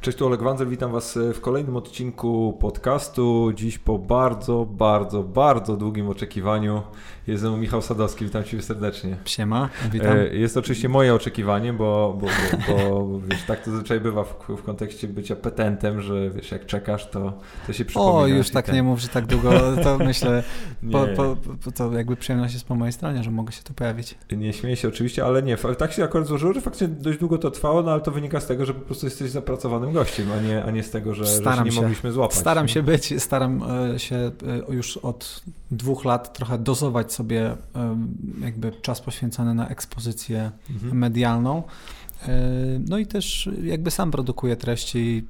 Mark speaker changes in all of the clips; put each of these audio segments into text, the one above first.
Speaker 1: Cześć, tu Oleg Wanzel, witam Was w kolejnym odcinku podcastu. Dziś po bardzo, bardzo, bardzo długim oczekiwaniu jest ze Michał Sadowski, witam Cię serdecznie.
Speaker 2: Siema, witam. E,
Speaker 1: jest oczywiście moje oczekiwanie, bo, bo, bo, bo wiesz, tak to zazwyczaj bywa w, w, kontekście bycia petentem, że wiesz, jak czekasz, to, to się przypomina.
Speaker 2: O, już tak ten... nie mów, że tak długo, to myślę, po, po, po, to jakby przyjemność jest po mojej stronie, że mogę się tu pojawić.
Speaker 1: Nie śmieję się oczywiście, ale nie, tak się akurat złożyło, że faktycznie dość długo to trwało, no ale to wynika z tego, że po prostu jesteś zapracowanym gościem, a nie, a nie z tego, że, że się nie się. mogliśmy złapać.
Speaker 2: Staram się być, staram e, się e, już od dwóch lat trochę dozować sobie jakby czas poświęcony na ekspozycję mhm. medialną. E, no i też jakby sam produkuję treści,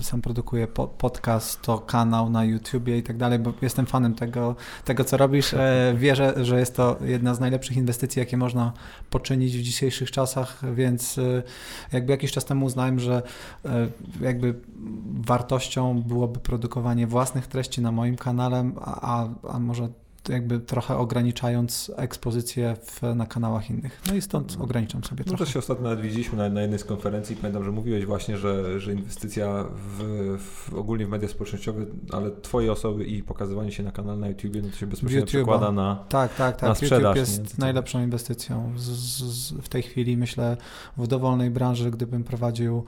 Speaker 2: sam produkuję podcast, to kanał na YouTubie i tak dalej, bo jestem fanem tego, tego co robisz. E, wierzę, że jest to jedna z najlepszych inwestycji, jakie można poczynić w dzisiejszych czasach, więc e, jakby jakiś czas temu uznałem, że jakby wartością byłoby produkowanie własnych treści na moim kanale, a, a może jakby trochę ograniczając ekspozycję w, na kanałach innych. No i stąd ograniczam sobie
Speaker 1: no
Speaker 2: trochę.
Speaker 1: No to się ostatnio nawet widzieliśmy na, na jednej z konferencji, pamiętam, że mówiłeś właśnie, że, że inwestycja w, w ogólnie w media społecznościowe, ale twoje osoby i pokazywanie się na kanale na YouTubie, no to się bezpośrednio przekłada na
Speaker 2: Tak, tak, tak.
Speaker 1: Na sprzedaż,
Speaker 2: YouTube jest najlepszą inwestycją z, z, w tej chwili, myślę, w dowolnej branży, gdybym prowadził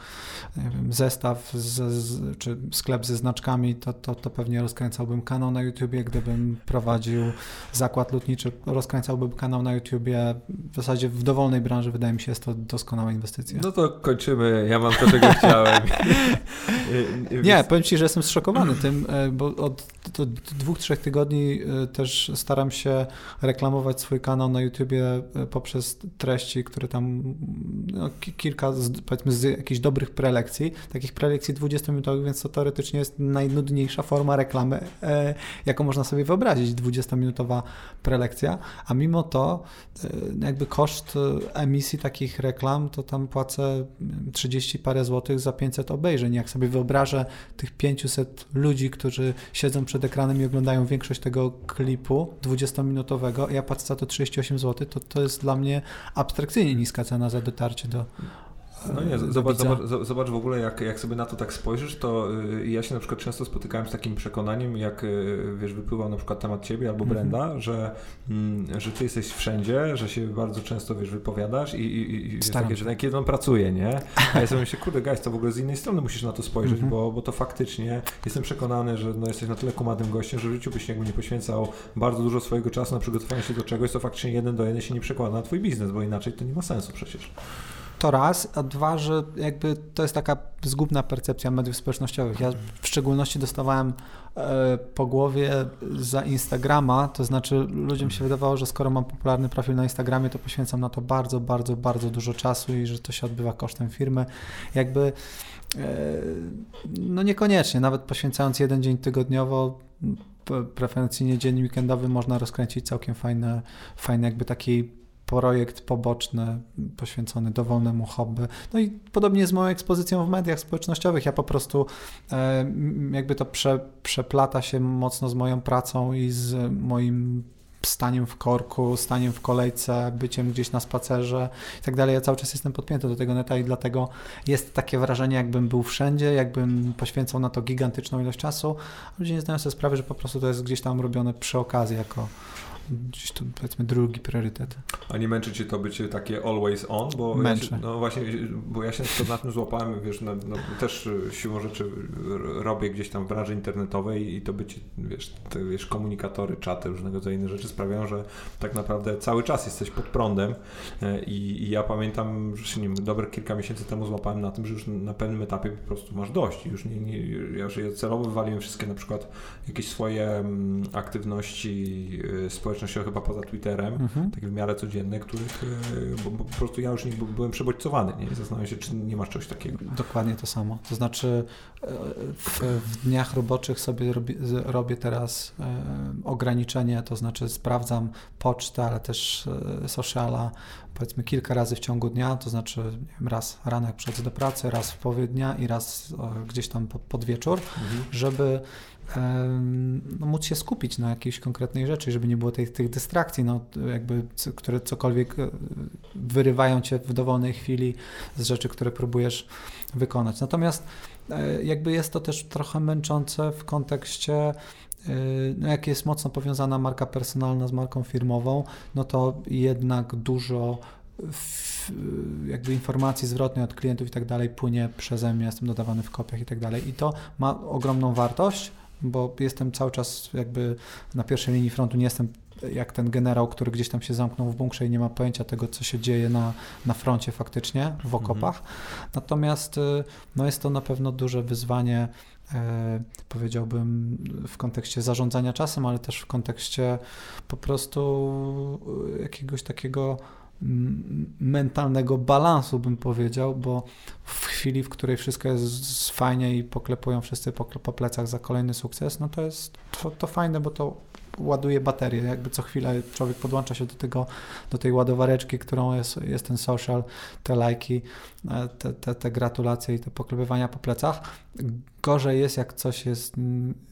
Speaker 2: wiem, zestaw z, czy sklep ze znaczkami, to, to, to pewnie rozkręcałbym kanał na YouTubie, gdybym prowadził zakład lotniczy, rozkręcałby kanał na YouTubie. W zasadzie w dowolnej branży wydaje mi się jest to doskonała inwestycja.
Speaker 1: No to kończymy. Ja mam to, czego chciałem.
Speaker 2: Nie, powiem Ci, że jestem zszokowany tym, e, bo od, od dwóch, trzech tygodni e, też staram się reklamować swój kanał na YouTubie e, poprzez treści, które tam no, kilka, powiedzmy, z jakichś dobrych prelekcji, takich prelekcji 20-minutowych, więc to teoretycznie jest najnudniejsza forma reklamy, jaką można sobie wyobrazić. 20 minutowa prelekcja, a mimo to e, jakby koszt e, emisji takich reklam, to tam płacę 30 parę złotych za 500 obejrzeń. Jak sobie wyobrażę tych 500 ludzi, którzy siedzą przed ekranem i oglądają większość tego klipu 20-minutowego, ja płacę za to 38 zł, to to jest dla mnie abstrakcyjnie niska cena za dotarcie do
Speaker 1: no nie, zobacz, zobacz, zobacz, w ogóle, jak, jak sobie na to tak spojrzysz, to y, ja się na przykład często spotykałem z takim przekonaniem, jak y, wiesz, wypływał na przykład temat ciebie albo mhm. Brenda, mm -hmm. że, mm, że ty jesteś wszędzie, że się bardzo często wiesz, wypowiadasz i, i, i jest takie, że kiedy on pracuje, nie? A ja sobie myślę, kurde, guys, to w ogóle z innej strony musisz na to spojrzeć, mm -hmm. bo, bo to faktycznie jestem przekonany, że no, jesteś na tyle kumatym gościem, że w życiu byś jakby nie poświęcał bardzo dużo swojego czasu na przygotowanie się do czegoś, co faktycznie jeden do jeden się nie przekłada na twój biznes, bo inaczej to nie ma sensu przecież.
Speaker 2: To raz, a dwa, że jakby to jest taka zgubna percepcja mediów społecznościowych. Ja w szczególności dostawałem e, po głowie za Instagrama, to znaczy ludziom się wydawało, że skoro mam popularny profil na Instagramie, to poświęcam na to bardzo, bardzo, bardzo dużo czasu i że to się odbywa kosztem firmy. Jakby e, no niekoniecznie, nawet poświęcając jeden dzień tygodniowo, preferencyjnie dzień weekendowy można rozkręcić całkiem fajne, fajny jakby taki projekt poboczny poświęcony dowolnemu hobby. No i podobnie z moją ekspozycją w mediach społecznościowych. Ja po prostu e, jakby to prze, przeplata się mocno z moją pracą i z moim staniem w korku, staniem w kolejce, byciem gdzieś na spacerze i tak dalej. Ja cały czas jestem podpięty do tego neta i dlatego jest takie wrażenie, jakbym był wszędzie, jakbym poświęcał na to gigantyczną ilość czasu. Ludzie nie zdają sobie sprawy, że po prostu to jest gdzieś tam robione przy okazji jako gdzieś to powiedzmy drugi priorytet.
Speaker 1: A nie męczy Cię to bycie takie always on? Bo
Speaker 2: Męczy.
Speaker 1: Ja się, no właśnie, bo ja się na tym złapałem, wiesz, no, no, też siłą rzeczy robię gdzieś tam w branży internetowej i to bycie, wiesz, te, wiesz, komunikatory, czaty, różnego rodzaju inne rzeczy sprawiają, że tak naprawdę cały czas jesteś pod prądem e, i, i ja pamiętam, że się nie wiem, dobre kilka miesięcy temu złapałem na tym, że już na pewnym etapie po prostu masz dość. Już nie, nie, ja już celowo wywaliłem wszystkie na przykład jakieś swoje mm, aktywności e, społeczne społecznościowe chyba poza Twitterem, mhm. takie w miarę codzienne, których e, bo, bo po prostu ja już nie byłem przebodźcowany, nie? Zastanawiam się, czy nie masz czegoś takiego.
Speaker 2: Dokładnie to samo. To znaczy e, w, w dniach roboczych sobie robię, robię teraz e, ograniczenie, to znaczy sprawdzam pocztę, ale też sociala, powiedzmy kilka razy w ciągu dnia, to znaczy wiem, raz rano jak przychodzę do pracy, raz w połowie dnia i raz gdzieś tam pod, pod wieczór, mhm. żeby no, móc się skupić na jakiejś konkretnej rzeczy, żeby nie było tych, tych dystrakcji, no, jakby, które cokolwiek e, wyrywają cię w dowolnej chwili z rzeczy, które próbujesz wykonać. Natomiast e, jakby jest to też trochę męczące w kontekście e, no jak jest mocno powiązana marka personalna z marką firmową, no to jednak dużo jakby informacji zwrotnej od klientów i tak dalej płynie przeze mnie, jestem dodawany w kopiach i tak dalej. I to ma ogromną wartość, bo jestem cały czas jakby na pierwszej linii frontu, nie jestem jak ten generał, który gdzieś tam się zamknął w bunkrze i nie ma pojęcia tego, co się dzieje na, na froncie faktycznie, w mhm. okopach. Mhm. Natomiast y, no jest to na pewno duże wyzwanie, e, powiedziałbym, w kontekście zarządzania czasem, ale też w kontekście po prostu y, jakiegoś takiego mentalnego balansu, bym powiedział, bo w chwili, w której wszystko jest fajnie i poklepują wszyscy po, po plecach za kolejny sukces, no to jest to, to fajne, bo to ładuje baterię. Jakby co chwilę człowiek podłącza się do tego, do tej ładowareczki, którą jest, jest ten social, te lajki, te, te, te gratulacje i te poklepywania po plecach. Gorzej jest, jak coś jest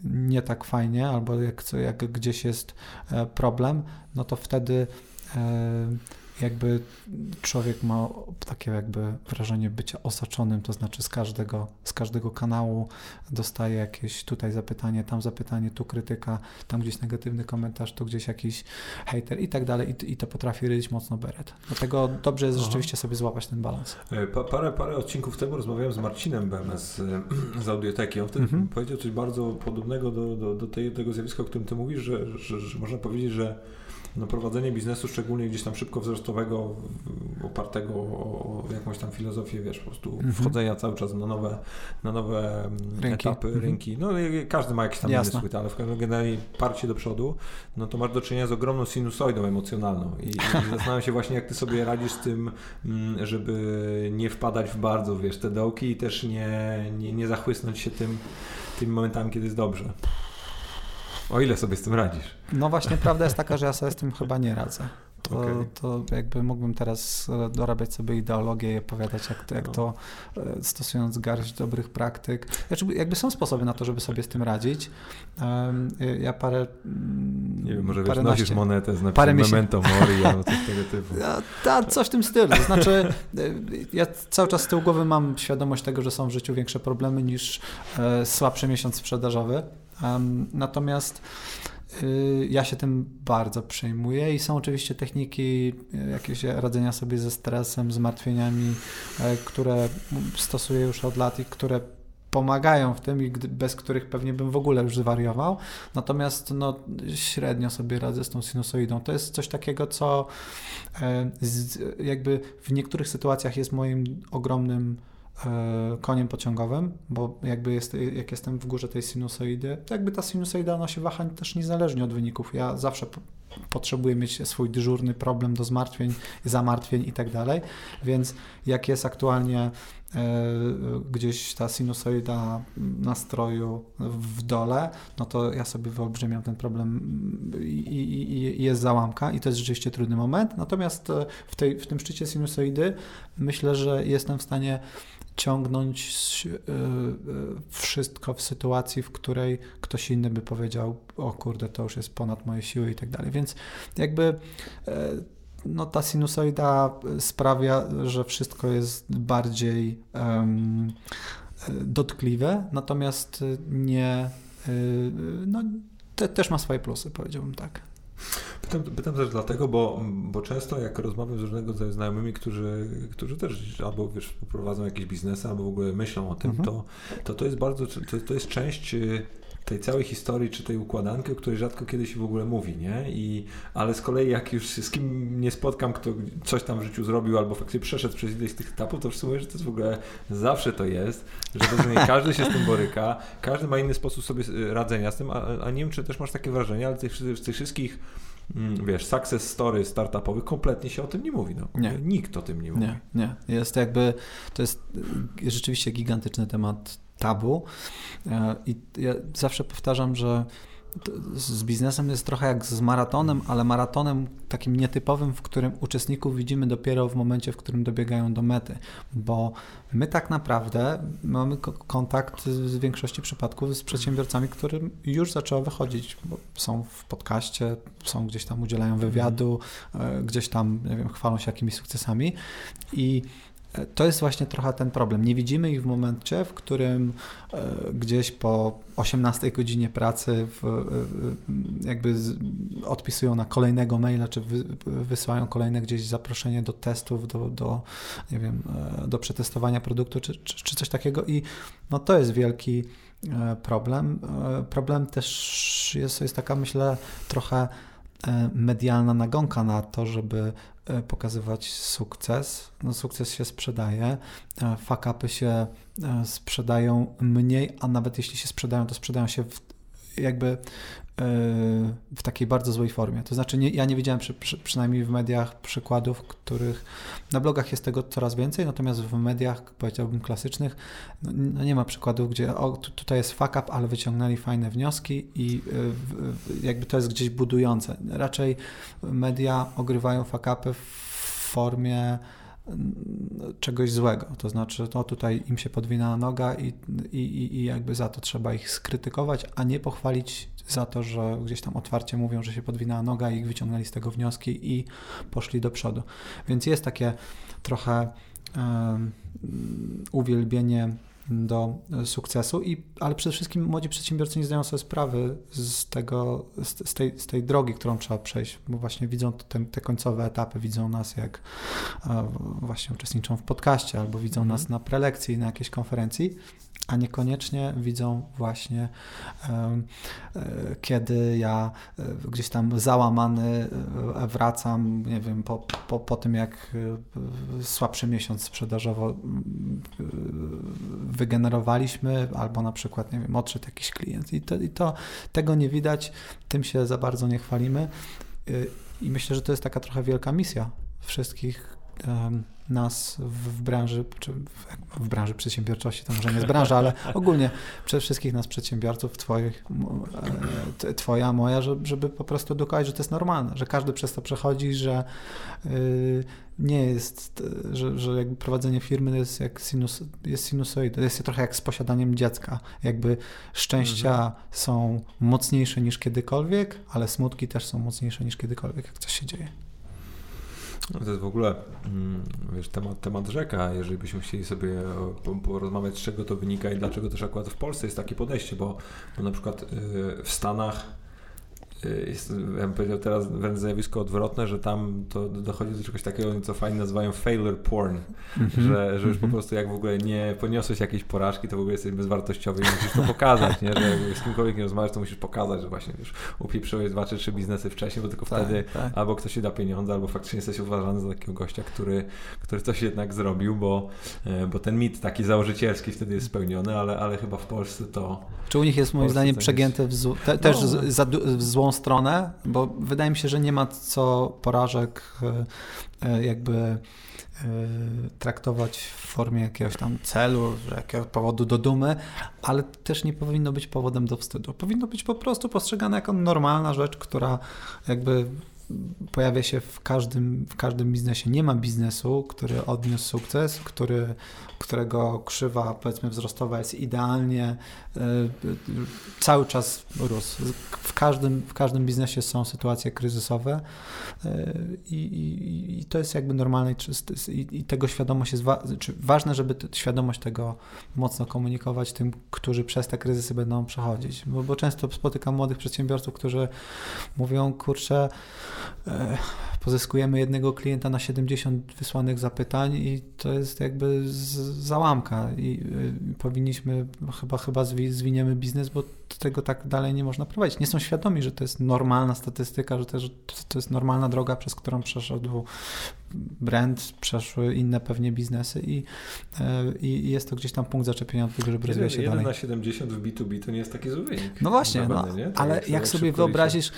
Speaker 2: nie tak fajnie, albo jak, jak gdzieś jest e, problem, no to wtedy e, jakby człowiek ma takie jakby wrażenie bycia osaczonym, to znaczy z każdego, z każdego kanału dostaje jakieś tutaj zapytanie, tam zapytanie, tu krytyka, tam gdzieś negatywny komentarz, tu gdzieś jakiś hater i tak dalej i, i to potrafi ryć mocno beret. Dlatego dobrze jest Aha. rzeczywiście sobie złapać ten balans.
Speaker 1: E, pa, parę, parę odcinków temu rozmawiałem z Marcinem BMS z, z Audioteki. On wtedy mhm. powiedział coś bardzo podobnego do, do, do tej, tego zjawiska, o którym ty mówisz, że, że, że można powiedzieć, że no, prowadzenie biznesu, szczególnie gdzieś tam szybko wzrostowego, opartego o jakąś tam filozofię, wiesz, po prostu mhm. wchodzenia cały czas na nowe, na nowe mm, rynki. etapy, mhm. rynki. No każdy ma jakiś tam Jasne. inny swój, ale w każdym razie parcie do przodu, no to masz do czynienia z ogromną sinusoidą emocjonalną i, i zastanawiam się właśnie, jak ty sobie radzisz z tym, mm, żeby nie wpadać w bardzo, wiesz, te dołki i też nie, nie, nie zachłysnąć się tym, tymi momentami, kiedy jest dobrze. O ile sobie z tym radzisz?
Speaker 2: No właśnie, prawda jest taka, że ja sobie z tym chyba nie radzę. To, okay. to jakby mógłbym teraz dorabiać sobie ideologię i opowiadać, jak to, jak no. to e, stosując garść dobrych praktyk. Znaczy, jakby są sposoby na to, żeby sobie z tym radzić. Ja parę.
Speaker 1: Nie wiem, może wiesz, nosisz monetę z napisem memento mori albo coś tego typu. Ja,
Speaker 2: ta, coś w tym stylu. Znaczy, e, ja cały czas z tyłu głowy mam świadomość tego, że są w życiu większe problemy niż e, słabszy miesiąc sprzedażowy. Natomiast y, ja się tym bardzo przejmuję i są oczywiście techniki y, jakieś radzenia sobie ze stresem, zmartwieniami, e, które stosuję już od lat i które pomagają w tym i bez których pewnie bym w ogóle już zwariował. Natomiast no, średnio sobie radzę z tą sinusoidą. To jest coś takiego, co e, jakby w niektórych sytuacjach jest moim ogromnym koniem pociągowym, bo jakby jest, jak jestem w górze tej sinusoidy, jakby ta sinusoida ona się waha też niezależnie od wyników. Ja zawsze potrzebuję mieć swój dyżurny problem do zmartwień, zamartwień i tak dalej, więc jak jest aktualnie e, gdzieś ta sinusoida nastroju w dole, no to ja sobie wyolbrzymiam ten problem i, i, i, jest załamka i to jest rzeczywiście trudny moment. Natomiast e, w, tej, w tym szczycie sinusoidy myślę, że jestem w stanie ciągnąć e, e, wszystko w sytuacji, w której ktoś inny by powiedział, o kurde, to już jest ponad moje siły i tak dalej. Więc jakby e, no, ta sinusoida sprawia, że wszystko jest bardziej um, dotkliwe, natomiast nie, no, te, też ma swoje plusy, powiedziałbym tak.
Speaker 1: Pytam, pytam też dlatego, bo, bo często jak rozmawiam z różnego rodzaju znajomymi, którzy, którzy też albo wiesz, prowadzą jakieś biznesy, albo w ogóle myślą o tym, mhm. to, to to jest bardzo, to, to jest część y, tej całej historii, czy tej układanki, o której rzadko kiedy się w ogóle mówi, nie? I, ale z kolei jak już z kim nie spotkam, kto coś tam w życiu zrobił, albo faktycznie przeszedł przez ileś z tych etapów, to mówią, że to jest w ogóle zawsze to jest, że rozumiem, każdy się z tym boryka, każdy ma inny sposób sobie radzenia z tym, a, a nie wiem, czy też masz takie wrażenie, ale tych, z tych wszystkich Mm, wiesz, success story startupowych kompletnie się o tym nie mówi. No. Nie. Nikt o tym nie mówi.
Speaker 2: Nie, nie. Jest jakby, to jest rzeczywiście gigantyczny temat tabu. E, i ja zawsze powtarzam, że z biznesem jest trochę jak z maratonem, ale maratonem takim nietypowym, w którym uczestników widzimy dopiero w momencie, w którym dobiegają do mety, bo my tak naprawdę mamy kontakt w większości przypadków z przedsiębiorcami, którym już zaczęło wychodzić, bo są w podcaście, są gdzieś tam udzielają wywiadu, e, gdzieś tam, nie wiem, chwalą się jakimiś sukcesami. I to jest właśnie trochę ten problem. Nie widzimy ich w momencie, w którym e, gdzieś po 18 godzinie pracy w, e, jakby odpisują na kolejnego maila, czy wysyłają kolejne gdzieś zaproszenie do testów, do, do, nie wiem, e, do przetestowania produktu, czy, czy, czy coś takiego i no to jest wielki problem. Problem też jest, jest taka, myślę, trochę medialna nagonka na to, żeby pokazywać sukces. No, sukces się sprzedaje, e, fakapy się e, sprzedają mniej, a nawet jeśli się sprzedają, to sprzedają się w, jakby w takiej bardzo złej formie. To znaczy, nie, ja nie widziałem przy, przy, przynajmniej w mediach przykładów, których na blogach jest tego coraz więcej, natomiast w mediach, powiedziałbym, klasycznych, no, no nie ma przykładów, gdzie o, tu, tutaj jest fuck up, ale wyciągnęli fajne wnioski i y, jakby to jest gdzieś budujące. Raczej media ogrywają fuck upy w formie czegoś złego. To znaczy, to tutaj im się podwina noga i, i, i jakby za to trzeba ich skrytykować, a nie pochwalić za to, że gdzieś tam otwarcie mówią, że się podwinęła noga i wyciągnęli z tego wnioski i poszli do przodu. Więc jest takie trochę um, uwielbienie do sukcesu, i, ale przede wszystkim młodzi przedsiębiorcy nie zdają sobie sprawy z, tego, z, z, tej, z tej drogi, którą trzeba przejść, bo właśnie widzą te, te końcowe etapy, widzą nas jak e, właśnie uczestniczą w podcaście albo widzą mm. nas na prelekcji, na jakiejś konferencji, a niekoniecznie widzą właśnie, e, kiedy ja e, gdzieś tam załamany e, wracam, nie wiem, po, po, po tym jak słabszy miesiąc sprzedażowo wygenerowaliśmy, albo na przykład, nie wiem, odszedł jakiś klient. I to, i to tego nie widać, tym się za bardzo nie chwalimy. I myślę, że to jest taka trochę wielka misja wszystkich nas w branży, czy w, branży przedsiębiorczości, to może nie jest branża, ale ogólnie przede wszystkich nas przedsiębiorców, twoich, e, twoja, moja, żeby po prostu edukować, że to jest normalne, że każdy przez to przechodzi, że y, nie jest, że, że jakby prowadzenie firmy jest jak sinus, jest sinusoida, jest trochę jak z posiadaniem dziecka. Jakby szczęścia mhm. są mocniejsze niż kiedykolwiek, ale smutki też są mocniejsze niż kiedykolwiek, jak coś się dzieje.
Speaker 1: To jest w ogóle mm, wiesz, temat, temat rzeka, jeżeli byśmy chcieli sobie porozmawiać, z czego to wynika i dlaczego też akurat w Polsce jest takie podejście, bo, bo na przykład y, w Stanach jest, ja bym powiedział teraz wręcz zjawisko odwrotne, że tam to dochodzi do czegoś takiego, co fajnie nazywają failure porn, mm -hmm. że, że już po mhm. prostu jak w ogóle nie poniosłeś jakiejś porażki, to w ogóle jesteś bezwartościowy i musisz to pokazać, nie? że z kimkolwiek nie rozmawiasz, to musisz pokazać, że właśnie już upieprzyłeś dwa czy trzy biznesy wcześniej, bo tylko tak, wtedy tak. albo ktoś ci da pieniądze, albo faktycznie jesteś uważany za takiego gościa, który, który coś jednak zrobił, bo, e, bo ten mit taki założycielski wtedy jest spełniony, ale, ale chyba w Polsce to...
Speaker 2: Czy u nich jest moim zdaniem przegięte w, zł, te, też no. za, w złą stronę, bo wydaje mi się, że nie ma co porażek e, e, jakby e, traktować w formie jakiegoś tam celu, jakiegoś powodu do dumy, ale też nie powinno być powodem do wstydu. Powinno być po prostu postrzegane jako normalna rzecz, która jakby pojawia się w każdym, w każdym biznesie. Nie ma biznesu, który odniósł sukces, który, którego krzywa powiedzmy wzrostowa jest idealnie, y, cały czas rósł. W każdym, w każdym biznesie są sytuacje kryzysowe y, i, i, i to jest jakby normalne i, i tego świadomość jest wa czy ważne, żeby świadomość tego mocno komunikować tym, którzy przez te kryzysy będą przechodzić. Bo, bo często spotykam młodych przedsiębiorców, którzy mówią, kurczę, E, pozyskujemy jednego klienta na 70 wysłanych zapytań i to jest jakby załamka i e, powinniśmy, chyba, chyba zwiniemy biznes, bo tego tak dalej nie można prowadzić. Nie są świadomi, że to jest normalna statystyka, że to, że to jest normalna droga, przez którą przeszedł brand, przeszły inne pewnie biznesy i, e, i jest to gdzieś tam punkt zaczepienia żeby rozwijać się
Speaker 1: 1
Speaker 2: dalej.
Speaker 1: na 70 w B2B to nie jest taki zły wynik.
Speaker 2: No właśnie, no, ale jak, jak sobie wyobrazisz,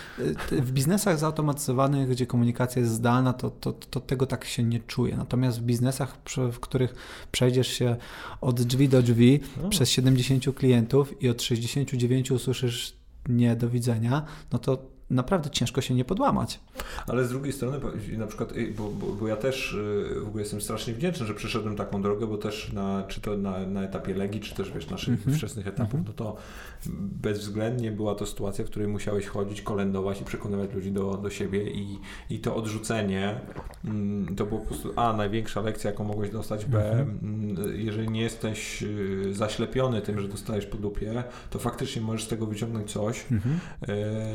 Speaker 2: e, w biznesach zautomatyzowanych, gdzie komunikacja jest zdalna, to, to, to tego tak się nie czuje. Natomiast w biznesach, w których przejdziesz się od drzwi do drzwi no. przez 70 klientów i od 69 usłyszysz nie, do widzenia, no to naprawdę ciężko się nie podłamać.
Speaker 1: Ale z drugiej strony, na przykład, bo, bo, bo, ja też y, w ogóle jestem strasznie wdzięczny, że przeszedłem taką drogę, bo też na, czy to na, na etapie Legii, czy też wiesz, naszych mm -hmm. wczesnych etapów, mm -hmm. no to bezwzględnie była to sytuacja, w której musiałeś chodzić, kolędować i przekonywać ludzi do, do siebie i, i to odrzucenie mm, to było po prostu A, największa lekcja, jaką mogłeś dostać, B, mm -hmm. jeżeli nie jesteś y, zaślepiony tym, że dostajesz po dupie, to faktycznie możesz z tego wyciągnąć coś, mhm.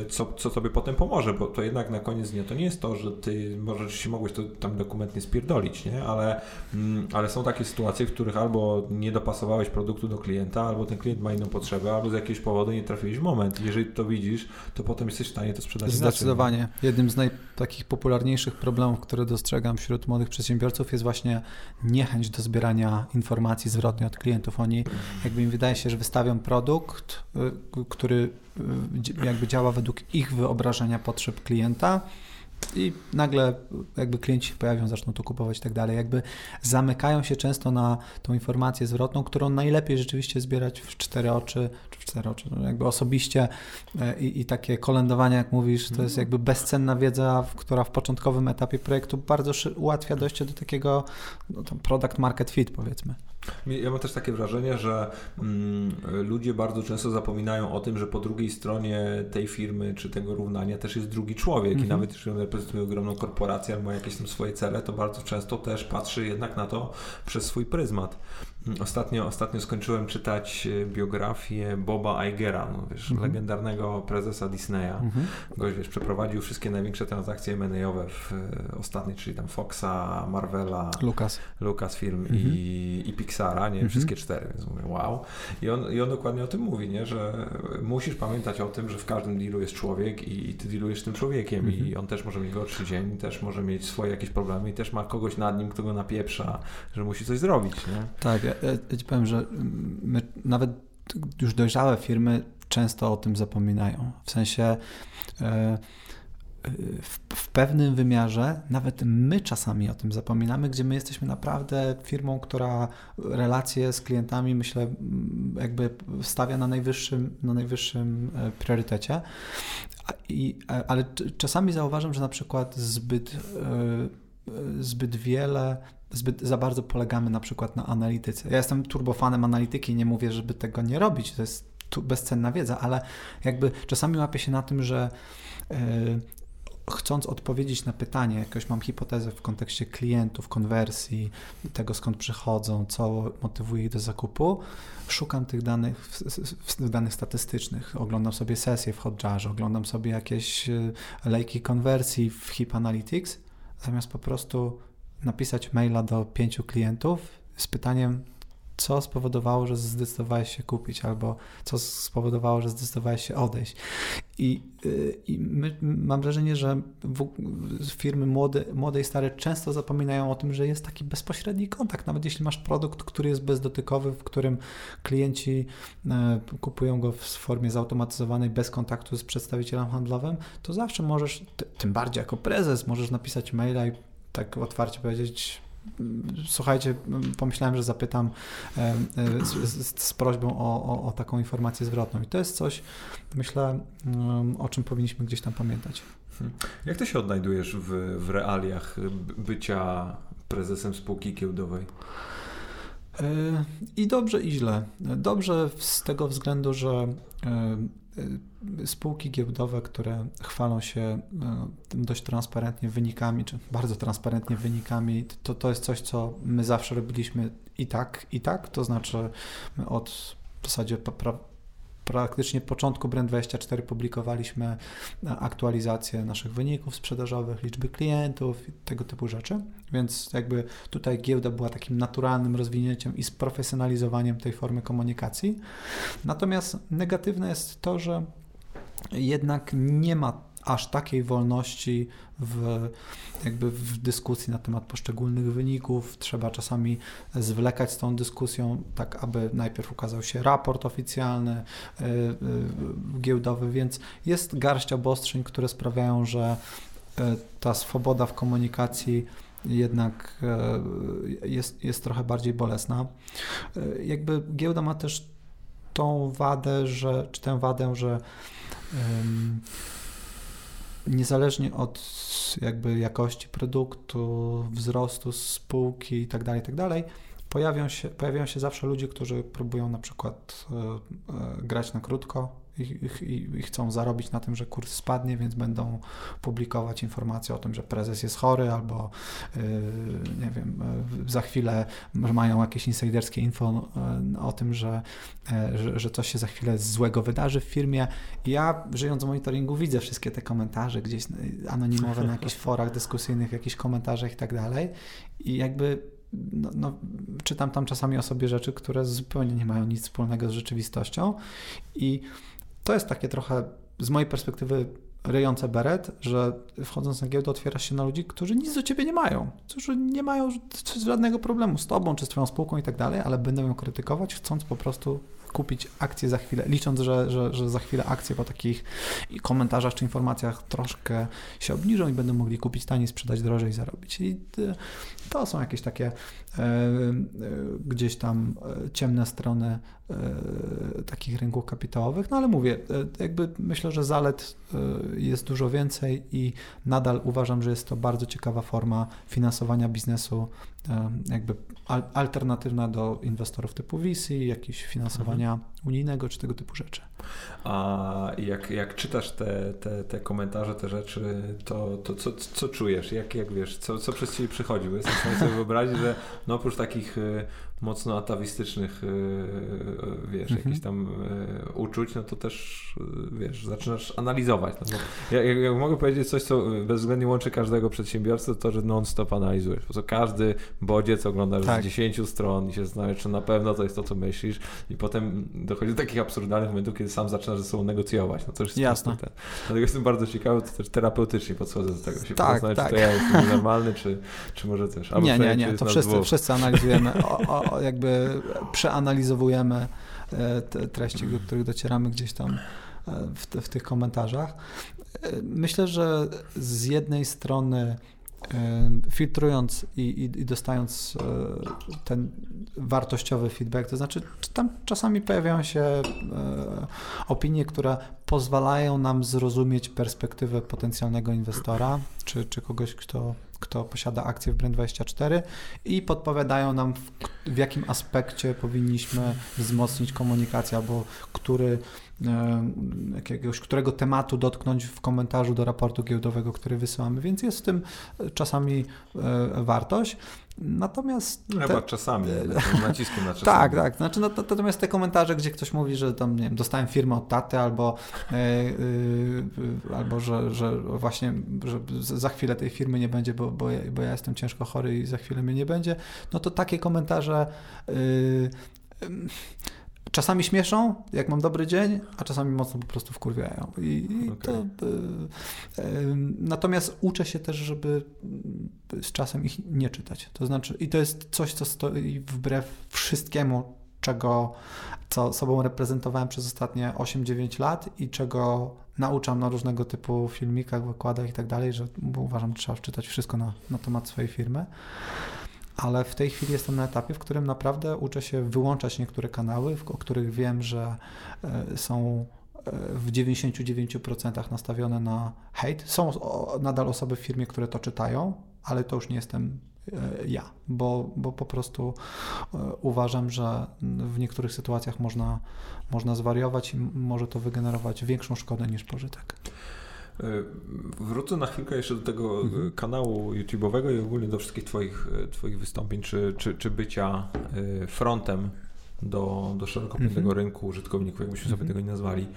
Speaker 1: y, co, co tobie potem pomoże, bo to jednak na koniec to nie jest to, że ty możesz się mogłeś to tam dokumentnie spierdolić, nie? Ale, mm, ale są takie sytuacje, w których albo nie dopasowałeś produktu do klienta, albo ten klient ma inną potrzebę, albo z jakiegoś powodu nie trafiłeś w moment. Jeżeli to widzisz, to potem jesteś w stanie to sprzedać
Speaker 2: Zdecydowanie. Inaczej. Jednym z naj, takich popularniejszych problemów, które dostrzegam wśród młodych przedsiębiorców jest właśnie niechęć do zbierania informacji zwrotnie od klientów. Oni jakby im wydaje się, że wystawią produkt, y, który y, jakby działa według ich wyobrażenia potrzeb klienta, i nagle jakby klienci się pojawią, zaczną to kupować i tak dalej. Jakby zamykają się często na tą informację zwrotną, którą najlepiej rzeczywiście zbierać w cztery oczy, czy w cztery oczy, no jakby osobiście e, i, i takie kolędowanie, jak mówisz, to jest jakby bezcenna wiedza, która w początkowym etapie projektu bardzo ułatwia dojście do takiego no, product market fit powiedzmy.
Speaker 1: Ja mam też takie wrażenie, że mm, ludzie bardzo często zapominają o tym, że po drugiej stronie tej firmy czy tego równania też jest drugi człowiek mm -hmm. i nawet jeśli on reprezentuje ogromną korporację albo ma jakieś tam swoje cele, to bardzo często też patrzy jednak na to przez swój pryzmat. Ostatnio, ostatnio skończyłem czytać e, biografię Boba Igera, no, wiesz, mhm. legendarnego prezesa Disneya. Mhm. Gość, wiesz, przeprowadził wszystkie największe transakcje M&A-owe w e, ostatniej, czyli tam Foxa, Marvela,
Speaker 2: Lucas,
Speaker 1: Lucasfilm mhm. i, i Pixara, nie? Wszystkie cztery, więc mówię, wow. I on, I on dokładnie o tym mówi, nie? Że musisz pamiętać o tym, że w każdym dealu jest człowiek i, i ty dealujesz tym człowiekiem i on też może mieć gorszy dzień, też może mieć swoje jakieś problemy i też ma kogoś nad nim, kto go napieprza, że musi coś zrobić, nie?
Speaker 2: Tak, ja, ja ci powiem, że my, nawet już dojrzałe firmy często o tym zapominają. W sensie e, w, w, pewnym wymiarze nawet my czasami o tym zapominamy, gdzie my jesteśmy naprawdę firmą, która relacje z klientami, myślę, jakby stawia na najwyższym, na najwyższym e, priorytecie. I, ale czasami zauważam, że na przykład zbyt, e, zbyt wiele zbyt za bardzo polegamy na przykład na analityce. Ja jestem turbofanem analityki, nie mówię, żeby tego nie robić, to jest bezcenna wiedza, ale jakby czasami łapię się na tym, że yy, chcąc odpowiedzieć na pytanie, jakąś mam hipotezę w kontekście klientów, konwersji, tego skąd przychodzą, co motywuje ich do zakupu, szukam tych danych, danych statystycznych, oglądam sobie sesje w Hotjarze, oglądam sobie jakieś e, lejki konwersji w Hip Analytics, zamiast po prostu napisać maila do pięciu klientów z pytaniem, co spowodowało, że zdecydowałeś się kupić, albo co spowodowało, że zdecydowałeś się odejść. I, y, i my, mam wrażenie, że w, firmy młode, młode i stare często zapominają o tym, że jest taki bezpośredni kontakt. Nawet jeśli masz produkt, który jest bezdotykowy, w którym klienci e, kupują go w formie zautomatyzowanej, bez kontaktu z przedstawicielem handlowym, to zawsze możesz, tym bardziej jako prezes, możesz napisać maila i tak otwarcie powiedzieć, słuchajcie, pomyślałem, że zapytam e, e, z, z, prośbą o, o, o, taką informację zwrotną. I to jest coś, myślę, o czym powinniśmy gdzieś tam pamiętać.
Speaker 1: Hmm. Jak ty się odnajdujesz w, w realiach bycia prezesem spółki giełdowej?
Speaker 2: E, I dobrze, i źle. Dobrze z tego względu, że spółki giełdowe, które chwalą się y, dość transparentnie wynikami, czy bardzo transparentnie wynikami, to, to jest coś, co my zawsze robiliśmy i tak, i tak, to znaczy od w zasadzie praktycznie początku Brand24 publikowaliśmy aktualizację naszych wyników sprzedażowych, liczby klientów i tego typu rzeczy, więc jakby tutaj giełda była takim naturalnym rozwinięciem i sprofesjonalizowaniem tej formy komunikacji. Natomiast negatywne jest to, że jednak nie ma aż takiej wolności w, jakby w dyskusji na temat poszczególnych wyników. Trzeba czasami zwlekać z tą dyskusją, tak aby najpierw ukazał się raport oficjalny yy, yy, giełdowy, więc jest garść obostrzeń, które sprawiają, że yy, ta swoboda w komunikacji jednak jest, jest trochę bardziej bolesna. Jakby giełda ma też tą wadę, że, czy tę wadę, że niezależnie od jakby jakości produktu, wzrostu spółki itd., tak itd., tak pojawią się, pojawiają się zawsze ludzie, którzy próbują na przykład e, e, grać na krótko, i, i, chcą zarobić na tym, że kurs spadnie, więc będą publikować informacje o tym, że prezes jest chory albo yy, nie wiem, yy, za chwilę mają jakieś insiderskie info yy, o tym, że, że, że, coś się za chwilę złego wydarzy w firmie. Ja żyjąc w monitoringu widzę wszystkie te komentarze gdzieś anonimowe na jakichś forach dyskusyjnych, jakichś komentarzach i tak dalej i jakby no, no, czytam tam czasami o sobie rzeczy, które zupełnie nie mają nic wspólnego z rzeczywistością i to jest takie trochę z mojej perspektywy ryjące beret, że wchodząc na giełdę otwierasz się na ludzi, którzy nic do ciebie nie mają, którzy nie mają żadnego problemu z tobą czy z twoją spółką i tak dalej, ale będą ją krytykować, chcąc po prostu kupić akcje za chwilę, licząc, że, że, że za chwilę akcje po takich komentarzach czy informacjach troszkę się obniżą i będą mogli kupić taniej, sprzedać drożej i zarobić. I to są jakieś takie e, e, gdzieś tam e, ciemne strony takich rynków kapitałowych, no ale mówię, jakby myślę, że zalet jest dużo więcej i nadal uważam, że jest to bardzo ciekawa forma finansowania biznesu, jakby alternatywna do inwestorów typu VC, jakieś finansowania mhm. Unijnego czy tego typu rzeczy.
Speaker 1: A jak, jak czytasz te, te, te komentarze, te rzeczy, to, to co, co czujesz? Jak, jak wiesz, co, co przez ciebie przychodzi? Bo jestem w sobie wyobrazić, że no oprócz takich y, mocno atawistycznych, y, y, wiesz, mhm. jakichś tam uczuć, no to też, wiesz, zaczynasz analizować. No ja, mogę powiedzieć coś, co bezwzględnie łączy każdego przedsiębiorcę, to, że non-stop analizujesz. Po każdy bodziec oglądasz tak. z 10 stron i się zastanawiasz, czy na pewno to jest to, co myślisz i potem dochodzi do takich absurdalnych momentów, kiedy sam zaczynasz ze sobą negocjować. No to już
Speaker 2: Jasne.
Speaker 1: Ten. Dlatego jestem bardzo ciekawy, to też terapeutycznie podchodzę do tego. Się
Speaker 2: tak, tak.
Speaker 1: czy to ja jestem normalny, czy, czy może też.
Speaker 2: Albo nie, nie, nie, to wszyscy, wszyscy analizujemy, o, o, jakby przeanalizowujemy e, treści, do których docieramy gdzieś tam e, w, w tych komentarzach. E, myślę, że z jednej strony filtrując i, i, i, dostając ten wartościowy feedback, to znaczy tam czasami pojawiają się opinie, które pozwalają nam zrozumieć perspektywę potencjalnego inwestora, czy, czy kogoś, kto kto posiada akcje w Brand24 i podpowiadają nam, w, w jakim aspekcie powinniśmy wzmocnić komunikację, albo który jakiegoś, którego tematu dotknąć w komentarzu do raportu giełdowego, który wysyłamy, więc jest w tym czasami e, wartość. Natomiast.
Speaker 1: No, chyba czasami, naciskiem na czasami.
Speaker 2: Tak, tak. Znaczy, no, to, natomiast te komentarze, gdzie ktoś mówi, że tam, nie wiem, dostałem firmę od taty, albo, yy, yy, albo że, że właśnie że za chwilę tej firmy nie będzie, bo, bo, ja, bo ja jestem ciężko chory i za chwilę mnie nie będzie, no to takie komentarze. Yy, czasami śmieszą, jak mam dobry dzień, a czasami mocno po prostu wkurwiają. I, i okay. to, y, y, natomiast uczę się też, żeby z czasem ich nie czytać. To znaczy, i to jest coś, co stoi wbrew wszystkiemu, czego, co sobą reprezentowałem przez ostatnie 8-9 lat i czego nauczam na różnego typu filmikach, wykładach i tak dalej, że uważam, że trzeba wczytać wszystko na, na temat swojej firmy ale w tej chwili jestem na etapie, w którym naprawdę uczę się wyłączać niektóre kanały, o których wiem, że e, są e, w 99% nastawione na hejt. Są nadal osoby w firmie, które to czytają, ale to już nie jestem e, ja, bo, bo po prostu uważam, że w niektórych sytuacjach można, można zwariować i może to wygenerować większą szkodę niż pożytek.
Speaker 1: E, wrócę na chwilkę jeszcze do tego e, mhm. kanału YouTube'owego i ogólnie do wszystkich Twoich, e, twoich wystąpień, czy, czy, czy bycia frontem do, do szeroko pojętego mhm. rynku użytkowników, jakbyśmy sobie mhm. tego nie nazwali.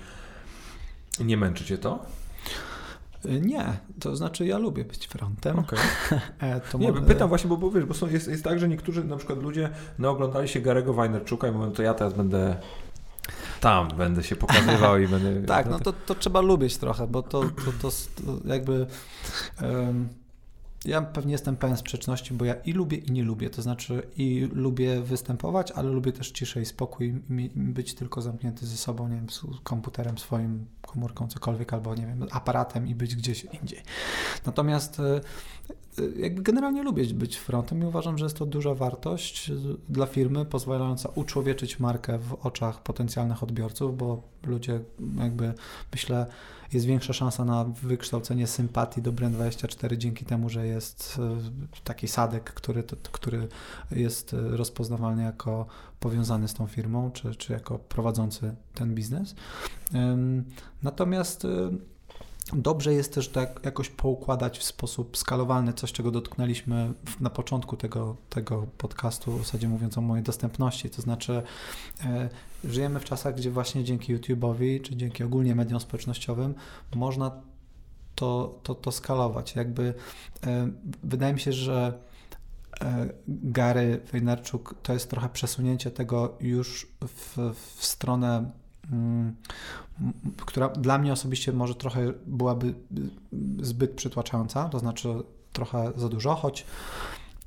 Speaker 1: Nie męczy Cię to?
Speaker 2: Nie, to znaczy ja lubię być frontem.
Speaker 1: Okay. nie, może... pytam właśnie, bo, bo wiesz, bo są, jest, jest tak, że niektórzy na przykład ludzie no, oglądali się Garego Wajnerczuka i mówią, to ja teraz będę tam będę się pokazywał i będę...
Speaker 2: tak, no to, to trzeba lubić trochę, bo to, to, to, to jakby... Um, ja pewnie jestem pełen sprzeczności, bo ja i lubię, i nie lubię. To znaczy, i lubię występować, ale lubię też ciszę i spokój i być tylko zamknięty ze sobą, nie wiem, z komputerem swoim, komórką, cokolwiek, albo nie wiem, aparatem i być gdzieś indziej. Natomiast jakby generalnie lubię być frontem i uważam, że jest to duża wartość dla firmy, pozwalająca uczłowieczyć markę w oczach potencjalnych odbiorców, bo ludzie jakby myślę jest większa szansa na wykształcenie sympatii do Brand24 dzięki temu, że jest e, taki sadek, który, który jest rozpoznawalny jako powiązany z tą firmą, czy, czy jako prowadzący ten biznes. Natomiast e, Dobrze jest też tak jakoś poukładać w sposób skalowalny coś, czego dotknęliśmy na początku tego, tego podcastu, w zasadzie mówiąc o mojej dostępności. To znaczy, e, żyjemy w czasach, gdzie właśnie dzięki YouTube'owi, czy dzięki ogólnie mediom społecznościowym można to, to, to skalować. Jakby e, wydaje mi się, że e, Gary Vaynerchuk to jest trochę przesunięcie tego już w, w stronę która dla mnie osobiście może trochę byłaby zbyt przytłaczająca, to znaczy trochę za dużo, choć,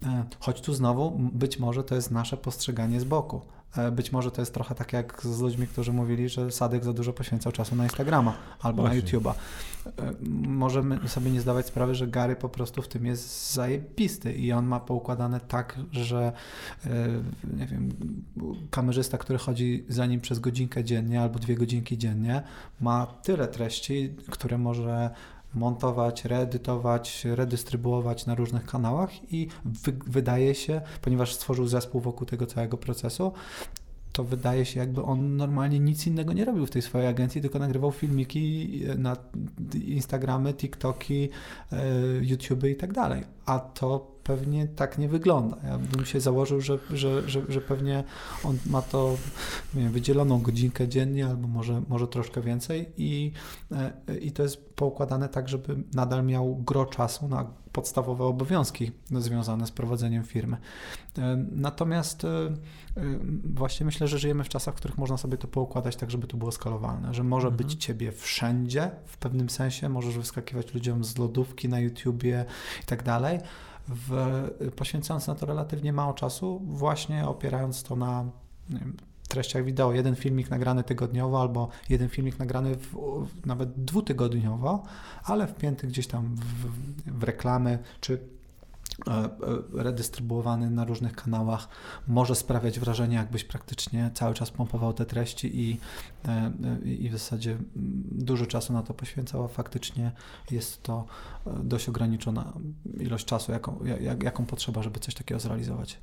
Speaker 2: e, choć tu znowu być może to jest nasze postrzeganie z boku. E, być może to jest trochę tak jak z ludźmi, którzy mówili, że Sadek za dużo poświęcał czasu na Instagrama albo Właśnie. na YouTube'a. E, możemy sobie nie zdawać sprawy, że Gary po prostu w tym jest zajebisty i on ma poukładane tak, że e, nie wiem, kamerzysta, który chodzi za nim przez godzinkę dziennie albo dwie godzinki dziennie, ma tyle treści, które może montować, reedytować, redystrybuować na różnych kanałach i wy wydaje się, ponieważ stworzył zespół wokół tego całego procesu, to wydaje się, jakby on normalnie nic innego nie robił w tej swojej agencji, tylko nagrywał filmiki na Instagramy, TikToki, e, YouTube i tak dalej. A to pewnie tak nie wygląda. Ja bym się założył, że, że, że, że pewnie on ma to wiem, wydzieloną godzinkę dziennie albo może, może troszkę więcej i, e, i to jest poukładane tak, żeby nadal miał gro czasu na podstawowe obowiązki związane z prowadzeniem firmy. E, natomiast e, właśnie myślę, że żyjemy w czasach, w których można sobie to poukładać tak, żeby to było skalowalne, że może mhm. być ciebie wszędzie w pewnym sensie, możesz wyskakiwać ludziom z lodówki na YouTubie i tak dalej, w, poświęcając na to relatywnie mało czasu, właśnie opierając to na wiem, treściach wideo. Jeden filmik nagrany tygodniowo albo jeden filmik nagrany w, nawet dwutygodniowo, ale wpięty gdzieś tam w, w reklamy czy redystrybuowany na różnych kanałach może sprawiać wrażenie, jakbyś praktycznie cały czas pompował te treści i, e, i w zasadzie dużo czasu na to poświęcał, a faktycznie jest to dość ograniczona ilość czasu, jaką, jak, jaką potrzeba, żeby coś takiego zrealizować.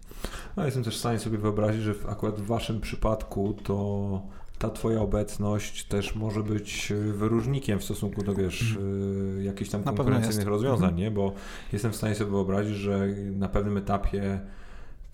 Speaker 1: No, jestem też w stanie sobie wyobrazić, że akurat w Waszym przypadku to ta twoja obecność też może być e, wyróżnikiem w stosunku do, wiesz, mm. jakichś tam konkurencyjnych rozwiązań, mm. nie? Bo jestem w stanie sobie wyobrazić, że na pewnym etapie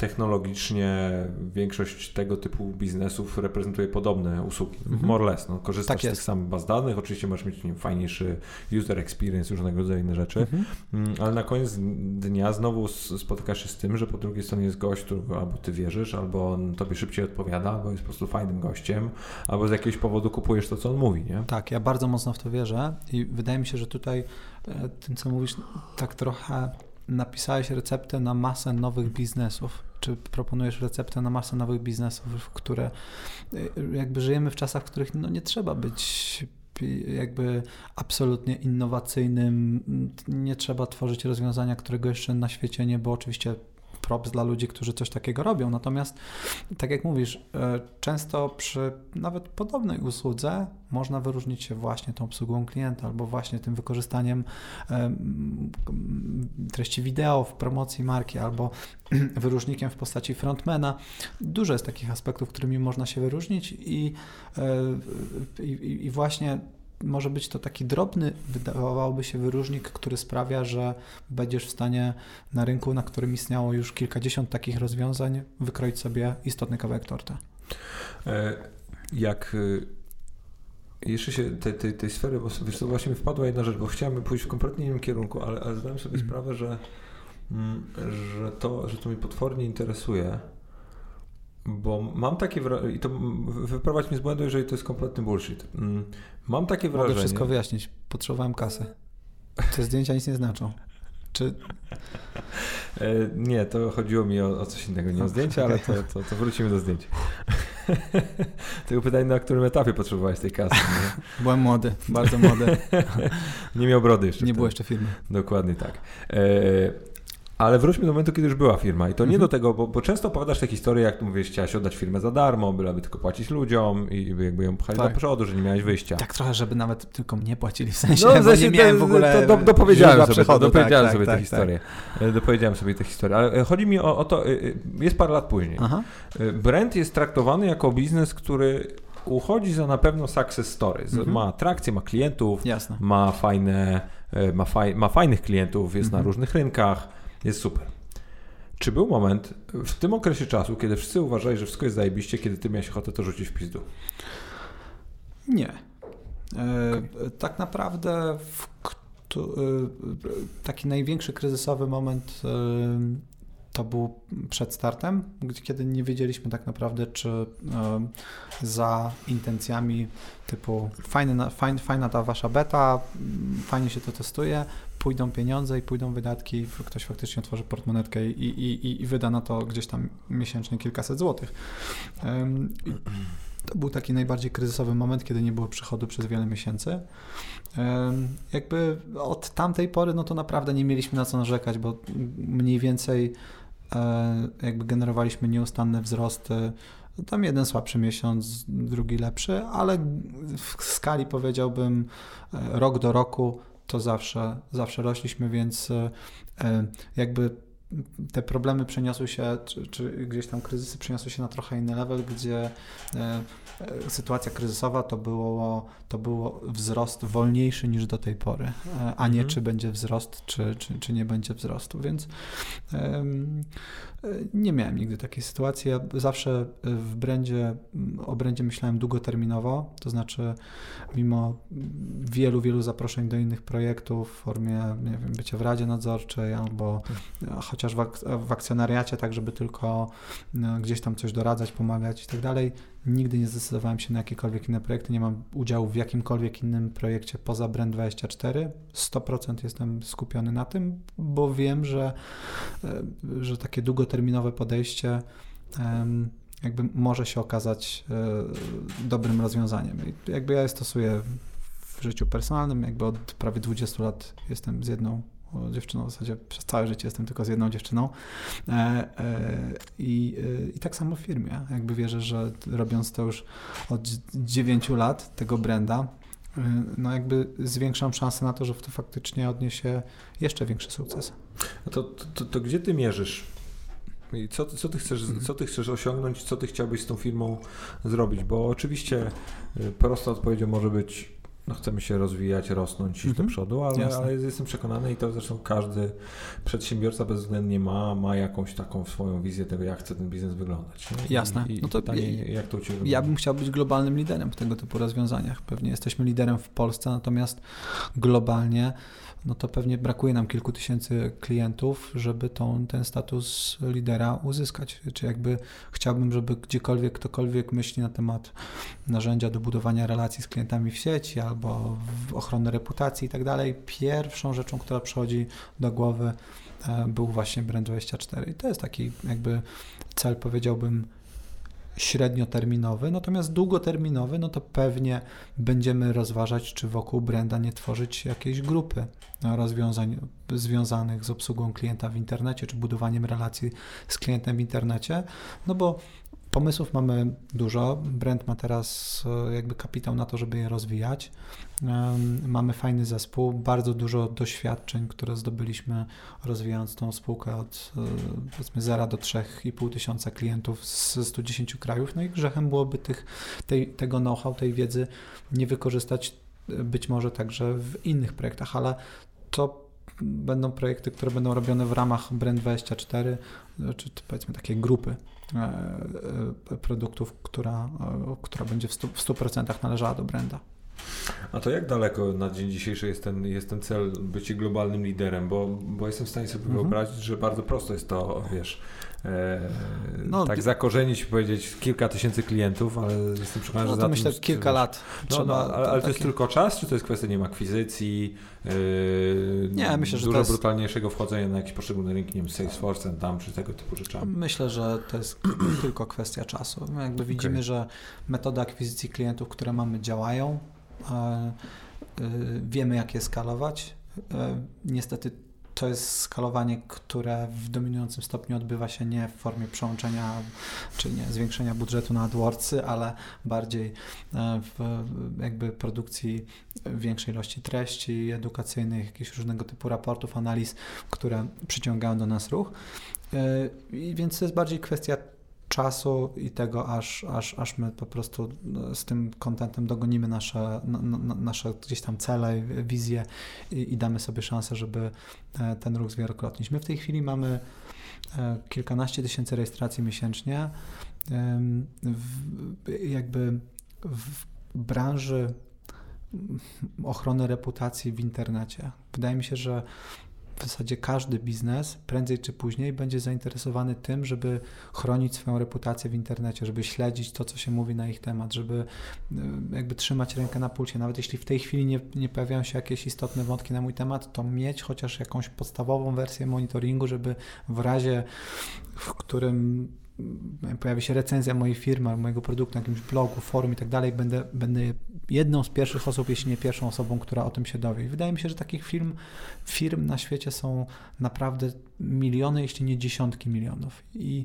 Speaker 1: technologicznie większość tego typu biznesów reprezentuje podobne usługi. Mhm. More or less. No, korzystasz tak z tych samych baz danych, oczywiście możesz mieć nie, fajniejszy user experience, różnego rodzaju inne rzeczy, mhm. Mm, ale na koniec dnia znowu spotykasz się z tym, że po drugiej stronie jest gość, którego albo ty wierzysz, albo on tobie szybciej odpowiada, albo jest po prostu fajnym gościem, albo z jakiegoś powodu kupujesz to, co on mówi. Nie?
Speaker 2: Tak, ja bardzo mocno w to wierzę i wydaje mi się, że tutaj e, tym, co mówisz, tak trochę napisałeś receptę na masę nowych biznesów czy proponujesz receptę na masę nowych biznesów, które y, jakby żyjemy w czasach, w których no nie trzeba być jakby absolutnie innowacyjnym, nie trzeba tworzyć rozwiązania, którego jeszcze na świecie nie było. Oczywiście props dla ludzi, którzy coś takiego robią. Natomiast, tak jak mówisz, e, często przy nawet podobnej usłudze można wyróżnić się właśnie tą obsługą klienta albo właśnie tym wykorzystaniem e, treści wideo w promocji marki albo wyróżnikiem w postaci frontmana. Dużo jest takich aspektów, którymi można się wyróżnić i, e, i, i właśnie może być to taki drobny, wydawałoby się, wyróżnik, który sprawia, że będziesz w stanie na rynku, na którym istniało już kilkadziesiąt takich rozwiązań, wykroić sobie istotny kawałek torta.
Speaker 1: E, jak e, jeszcze się tej, tej, tej sfery, bo wiesz, to właśnie mi wpadła jedna rzecz, bo chciałem pójść w kompletnie innym kierunku, ale, ale zdałem sobie mm. sprawę, że, mm, że, to, że to mnie potwornie interesuje bo mam takie wrażenie, i to wyprowadź mnie z błędu, jeżeli to jest kompletny bullshit. Mm, mam takie wrażenie...
Speaker 2: Mogę wszystko wyjaśnić. Potrzebowałem kasy. Te zdjęcia nic nie znaczą. Czy...
Speaker 1: E, nie, to chodziło mi o, o coś innego, nie o zdjęcia, ale to, to, to wrócimy do zdjęć. Tylko pytanie, na którym etapie potrzebowałeś tej kasy? Nie?
Speaker 2: Byłem młody, bardzo młody.
Speaker 1: nie miał brody jeszcze.
Speaker 2: Nie było jeszcze firmy.
Speaker 1: Dokładnie tak. E, Ale wróćmy do momentu, kiedy już była firma i to nie
Speaker 2: Mhm.
Speaker 1: do tego, bo, bo często opowiadasz te historie, jak mówisz, chciałaś oddać firmę za darmo, byleby tylko płacić ludziom i jakby ją pchali
Speaker 2: Tak.
Speaker 1: do przodu, że nie miałeś wyjścia.
Speaker 2: Tak trochę, żeby nawet tylko mnie płacili w sensie,
Speaker 1: No, w sensie
Speaker 2: nie miałem w ogóle
Speaker 1: To, do, dopowiedziałem sobie,
Speaker 2: przychodu.
Speaker 1: dopowiedziałem
Speaker 2: tak,
Speaker 1: sobie
Speaker 2: tak,
Speaker 1: tę
Speaker 2: tak,
Speaker 1: historię. E, Dopowiedziałem sobie tę historię. Ale e, chodzi mi o, o to, e, jest parę lat później.
Speaker 2: Aha.
Speaker 1: Brand jest traktowany jako biznes, który uchodzi za na pewno success story.
Speaker 2: Mhm.
Speaker 1: Ma atrakcję, ma klientów,
Speaker 2: Jasne.
Speaker 1: ma fajne, ma, faj, ma fajnych klientów, jest na
Speaker 2: Mhm.
Speaker 1: różnych rynkach, jest super. Czy był moment w tym okresie czasu, kiedy wszyscy uważali, że wszystko jest zajebiście, kiedy ty miałeś ochotę to rzucić w pizdu?
Speaker 2: Nie. E, Tak naprawdę e, taki największy kryzysowy moment e, to był przed startem, kiedy nie wiedzieliśmy tak naprawdę, czy za intencjami typu fajny, na- fajn, fajna ta wasza beta, fajnie się to testuje, pójdą pieniądze i pójdą wydatki, ktoś faktycznie otworzy portmonetkę i, i, i, wyda na to gdzieś tam miesięcznie kilkaset złotych. To był taki najbardziej kryzysowy moment, kiedy nie było przychodu przez wiele miesięcy. Jakby od tamtej pory, no to naprawdę nie mieliśmy na co narzekać, bo mniej więcej e, jakby generowaliśmy nieustanne wzrosty. Tam jeden słabszy miesiąc, drugi lepszy, ale w skali powiedziałbym e, rok do roku to zawsze, zawsze rośliśmy, więc e, e, jakby te problemy przeniosły się, czy, czy gdzieś tam kryzysy przeniosły się na trochę inny level, gdzie e, sytuacja kryzysowa to było, to było wzrost wolniejszy niż do tej pory, e, a nie
Speaker 1: Mhm.
Speaker 2: czy będzie wzrost, czy, czy, czy nie będzie wzrostu, więc e, nie miałem nigdy takiej sytuacji. Ja zawsze w brandzie, o myślałem długoterminowo, to znaczy mimo wielu, wielu zaproszeń do innych projektów w formie, nie wiem, bycia w Radzie Nadzorczej albo chociaż w, ak- w akcjonariacie, tak żeby tylko no, gdzieś tam coś doradzać, pomagać i tak dalej. Nigdy nie zdecydowałem się na jakiekolwiek inne projekty, nie mam udziału w jakimkolwiek innym projekcie poza Brand24. 100% jestem skupiony na tym, bo wiem, że, e, że takie długoterminowe podejście jakby może się okazać e, dobrym rozwiązaniem. I jakby ja je stosuję w życiu personalnym, jakby od prawie 20 lat jestem z jedną dziewczyną, w zasadzie przez całe życie jestem tylko z jedną dziewczyną. E, e, I, I tak samo w firmie. Jakby wierzę, że robiąc to już od 9 lat, tego branda, e, no jakby zwiększam szanse na to, że to faktycznie odniesie jeszcze większy sukces.
Speaker 1: To, to, to, to gdzie ty mierzysz? I co, co, ty chcesz,
Speaker 2: Mhm.
Speaker 1: co ty chcesz osiągnąć, co ty chciałbyś z tą firmą zrobić? Bo oczywiście y, prosta odpowiedzią może być, no chcemy się rozwijać, rosnąć, iść do
Speaker 2: Mhm.
Speaker 1: przodu, ale, ale jestem przekonany i to zresztą każdy przedsiębiorca bezwzględnie ma, ma jakąś taką swoją wizję tego, jak chce ten biznes wyglądać. nie?
Speaker 2: Jasne.
Speaker 1: I, i
Speaker 2: No to
Speaker 1: pytanie,
Speaker 2: ja-
Speaker 1: jak to u Ciebie
Speaker 2: Ja
Speaker 1: wygląda?
Speaker 2: bym chciał być globalnym liderem w tego typu rozwiązaniach. Pewnie jesteśmy liderem w Polsce, natomiast globalnie no to pewnie brakuje nam kilku tysięcy klientów, żeby tą, ten status lidera uzyskać. Czy jakby chciałbym, żeby gdziekolwiek ktokolwiek myśli na temat narzędzia do budowania relacji z klientami w sieci albo w ochronę reputacji i tak dalej, pierwszą rzeczą, która przychodzi do głowy e, był właśnie Brand24. I to jest taki jakby cel, powiedziałbym, średnioterminowy, natomiast długoterminowy, no to pewnie będziemy rozważać, czy wokół branda nie tworzyć jakiejś grupy rozwiązań związanych z obsługą klienta w internecie, czy budowaniem relacji z klientem w internecie, no bo pomysłów mamy dużo, brand ma teraz e, jakby kapitał na to, żeby je rozwijać. Mamy fajny zespół, bardzo dużo doświadczeń, które zdobyliśmy rozwijając tą spółkę od e, powiedzmy 0 do 3,5 tysiąca klientów z 110 krajów. No i grzechem byłoby tych, tej, tego know-how, tej wiedzy nie wykorzystać e, być może także w innych projektach, ale to będą projekty, które będą robione w ramach Brand24, e, czy to powiedzmy takiej grupy produktów, która, e, która będzie w 100%, w 100% należała do branda.
Speaker 1: A to jak daleko na dzień dzisiejszy jest ten, jest ten cel bycie globalnym liderem? Bo, bo jestem w stanie sobie
Speaker 2: Mhm.
Speaker 1: wyobrazić, że bardzo prosto jest to, wiesz, e,
Speaker 2: No,
Speaker 1: tak zakorzenić, powiedzieć kilka tysięcy klientów, ale jestem przekonany,
Speaker 2: No
Speaker 1: że
Speaker 2: to
Speaker 1: za
Speaker 2: myślę
Speaker 1: tym,
Speaker 2: kilka lat.
Speaker 1: No, no, ale, ale to jest
Speaker 2: takie-
Speaker 1: tylko czas, czy to jest kwestia, nie wiem, akwizycji, yy,
Speaker 2: Nie, myślę, że
Speaker 1: dużo
Speaker 2: to jest-
Speaker 1: brutalniejszego wchodzenia na jakieś poszczególne rynki, nie wiem, Salesforce'em tam, czy tego typu rzeczami?
Speaker 2: Myślę, że to jest tylko kwestia czasu. My Jakby widzimy, że metody akwizycji klientów, które mamy, działają. E, e, Wiemy, jak je skalować. E, Niestety to jest skalowanie, które w dominującym stopniu odbywa się nie w formie przełączenia czy nie zwiększenia budżetu na AdWordsy, ale bardziej e, w jakby produkcji większej ilości treści edukacyjnych, jakichś różnego typu raportów, analiz, które przyciągają do nas ruch. E, I więc to jest bardziej kwestia czasu i tego, aż, aż, aż my po prostu no, z tym kontentem dogonimy nasze, nasze gdzieś tam cele, wizje i, i damy sobie szansę, żeby e, ten ruch zwielokrotnić. My w tej chwili mamy e, kilkanaście tysięcy rejestracji miesięcznie. Jakby w branży ochrony reputacji w internecie. Wydaje mi się, że w zasadzie każdy biznes prędzej czy później będzie zainteresowany tym, żeby chronić swoją reputację w internecie, żeby śledzić to, co się mówi na ich temat, żeby y, jakby trzymać rękę na pulsie. Nawet jeśli w tej chwili nie, nie pojawiają się jakieś istotne wątki na mój temat, to mieć chociaż jakąś podstawową wersję monitoringu, żeby w razie, w którym pojawi się recenzja mojej firmy, mojego produktu na jakimś blogu, forum i tak dalej, będę, będę jedną z pierwszych osób, jeśli nie pierwszą osobą, która o tym się dowie. I wydaje mi się, że takich firm, firm na świecie są naprawdę miliony, jeśli nie dziesiątki milionów. I,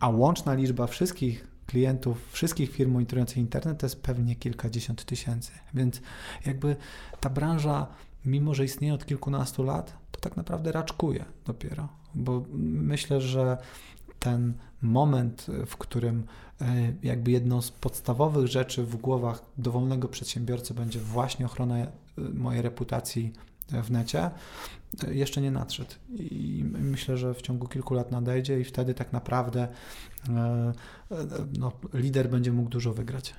Speaker 2: a łączna liczba wszystkich klientów, wszystkich firm monitorujących internet to jest pewnie kilkadziesiąt tysięcy. Więc jakby ta branża, mimo że istnieje od kilkunastu lat, to tak naprawdę raczkuje dopiero. Bo myślę, że ten moment, w którym e, jakby jedną z podstawowych rzeczy w głowach dowolnego przedsiębiorcy będzie właśnie ochrona e, mojej reputacji w necie, e, jeszcze nie nadszedł. I myślę, że w ciągu kilku lat nadejdzie i wtedy tak naprawdę no, lider będzie mógł dużo wygrać.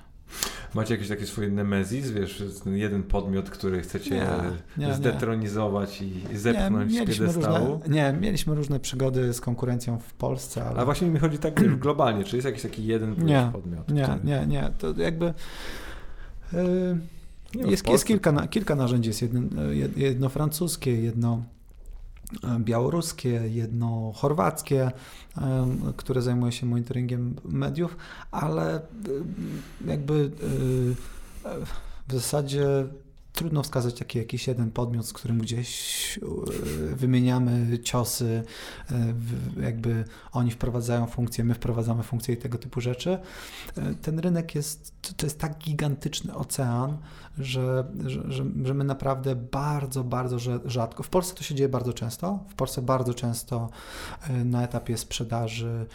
Speaker 1: Macie jakieś takie swoje nemezis, wiesz, jeden podmiot, który chcecie nie, nie, zdetronizować nie. i zepchnąć z piedestału?
Speaker 2: Różne, nie, mieliśmy różne przygody z konkurencją w Polsce, ale...
Speaker 1: A właśnie mi chodzi tak globalnie, czy jest jakiś taki jeden nie, podmiot?
Speaker 2: Nie, który... nie, nie, to jakby... Yy, jest, jest kilka, kilka narzędzi, jest jedno, jedno francuskie, jedno białoruskie, jedno chorwackie, które zajmuje się monitoringiem mediów, ale jakby w zasadzie trudno wskazać taki jakiś jeden podmiot, z którym gdzieś e, wymieniamy ciosy, e, jakby oni wprowadzają funkcje, my wprowadzamy funkcje i tego typu rzeczy. E, ten rynek jest, to jest tak gigantyczny ocean, że, że, że my naprawdę bardzo, bardzo rzadko, w Polsce to się dzieje bardzo często, w Polsce bardzo często na etapie sprzedaży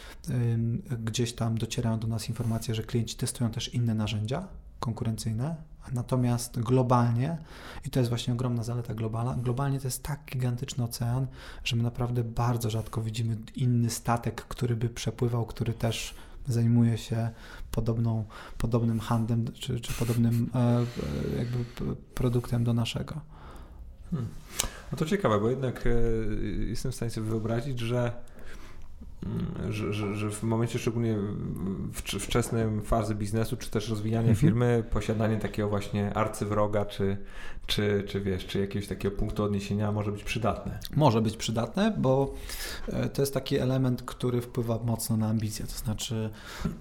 Speaker 2: gdzieś tam docierają do nas informacje, że klienci testują też inne narzędzia konkurencyjne, Natomiast globalnie, i to jest właśnie ogromna zaleta globala, globalnie to jest tak gigantyczny ocean, że my naprawdę bardzo rzadko widzimy inny statek, który by przepływał, który też zajmuje się podobną, podobnym handlem czy, czy podobnym e, e, jakby produktem do naszego.
Speaker 1: Hmm. No to ciekawe, bo jednak e, jestem w stanie sobie wyobrazić, że że, że, że, w momencie szczególnie wczesnej fazy biznesu, czy też rozwijania mhm. firmy, posiadanie takiego właśnie arcywroga, czy, czy, czy wiesz, czy jakiegoś takiego punktu odniesienia może być przydatne.
Speaker 2: Może być przydatne, bo e, to jest taki element, który wpływa mocno na ambicje. To znaczy,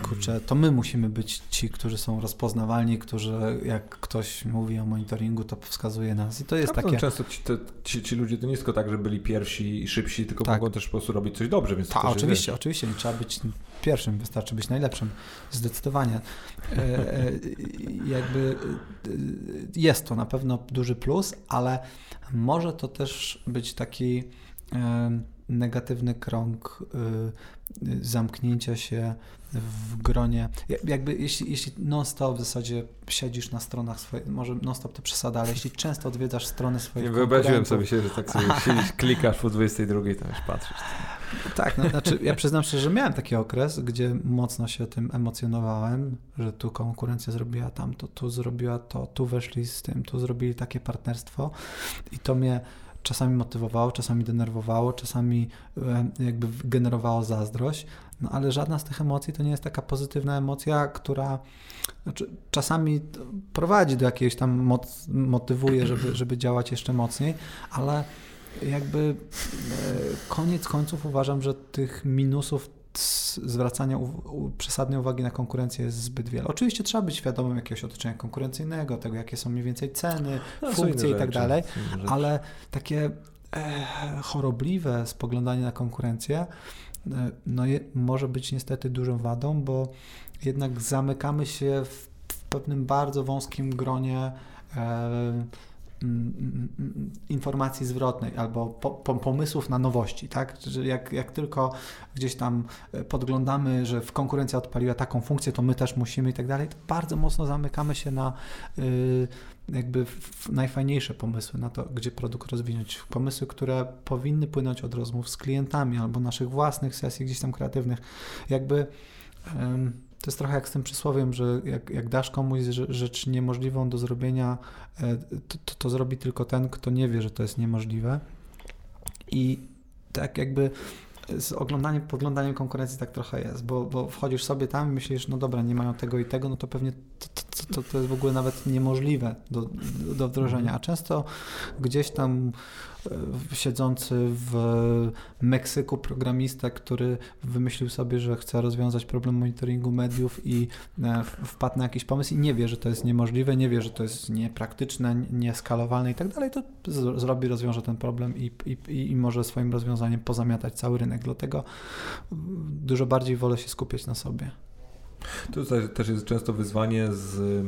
Speaker 2: kurczę, to my musimy być ci, którzy są rozpoznawalni, którzy jak ktoś mówi o monitoringu, to wskazuje nas. I to jest takie.
Speaker 1: Często ci, te, ci, ci, ludzie to nie tylko tak, że byli pierwsi i szybsi, tylko tak. mogą też po prostu robić coś dobrze. Więc
Speaker 2: Ta, to oczywiście, wiesz. oczywiście. Nie trzeba być pierwszym, wystarczy być najlepszym. Zdecydowanie. E, e, jakby jest to na pewno duży plus, ale może to też być taki negatywny krąg zamknięcia się w gronie. Jakby jeśli, jeśli non-stop w zasadzie siedzisz na stronach swoich, może non-stop to przesada, ale jeśli często odwiedzasz strony swoich Nie
Speaker 1: wyobraziłem sobie się, że tak sobie siedzisz, klikasz po 22, to już patrzysz.
Speaker 2: Tak, no, znaczy ja przyznam szczerze, że miałem taki okres, gdzie mocno się tym emocjonowałem, że tu konkurencja zrobiła tamto, tu zrobiła to, tu weszli z tym, tu zrobili takie partnerstwo i to mnie czasami motywowało, czasami denerwowało, czasami e, jakby generowało zazdrość, no ale żadna z tych emocji to nie jest taka pozytywna emocja, która znaczy, czasami prowadzi do jakiejś tam, moc, motywuje, żeby, żeby działać jeszcze mocniej, ale jakby e, koniec końców uważam, że tych minusów zwracania przesadnej uwagi na konkurencję jest zbyt wiele. Oczywiście trzeba być świadomym jakiegoś otoczenia konkurencyjnego, tego jakie są mniej więcej ceny, no, funkcje i tak dalej, ale takie chorobliwe spoglądanie na konkurencję no je, może być niestety dużą wadą, bo jednak zamykamy się w, w pewnym bardzo wąskim gronie e, informacji zwrotnej albo po, po, pomysłów na nowości, tak? Że jak, jak tylko gdzieś tam e, podglądamy, że w konkurencja odpaliła taką funkcję, to my też musimy i tak dalej, to bardzo mocno zamykamy się na y, jakby najfajniejsze pomysły na to, gdzie produkt rozwinąć. Pomysły, które powinny płynąć od rozmów z klientami albo naszych własnych sesji gdzieś tam kreatywnych. Jakby y, to jest trochę jak z tym przysłowiem, że jak, jak dasz komuś rzecz niemożliwą do zrobienia, e, to, to, to zrobi tylko ten, kto nie wie, że to jest niemożliwe. I tak jakby z oglądaniem, podglądaniem konkurencji tak trochę jest, bo, bo wchodzisz sobie tam i myślisz, no dobra, nie mają tego i tego, no to pewnie to, to, to, to jest w ogóle nawet niemożliwe do, do wdrożenia. A często gdzieś tam siedzący w Meksyku programista, który wymyślił sobie, że chce rozwiązać problem monitoringu mediów i e, wpadł na jakiś pomysł i nie wie, że to jest niemożliwe, nie wie, że to jest niepraktyczne, nieskalowalne i tak dalej, to zrobi, rozwiąże ten problem i, i, i może swoim rozwiązaniem pozamiatać cały rynek. Dlatego dużo bardziej wolę się skupiać na sobie.
Speaker 1: To też jest często wyzwanie z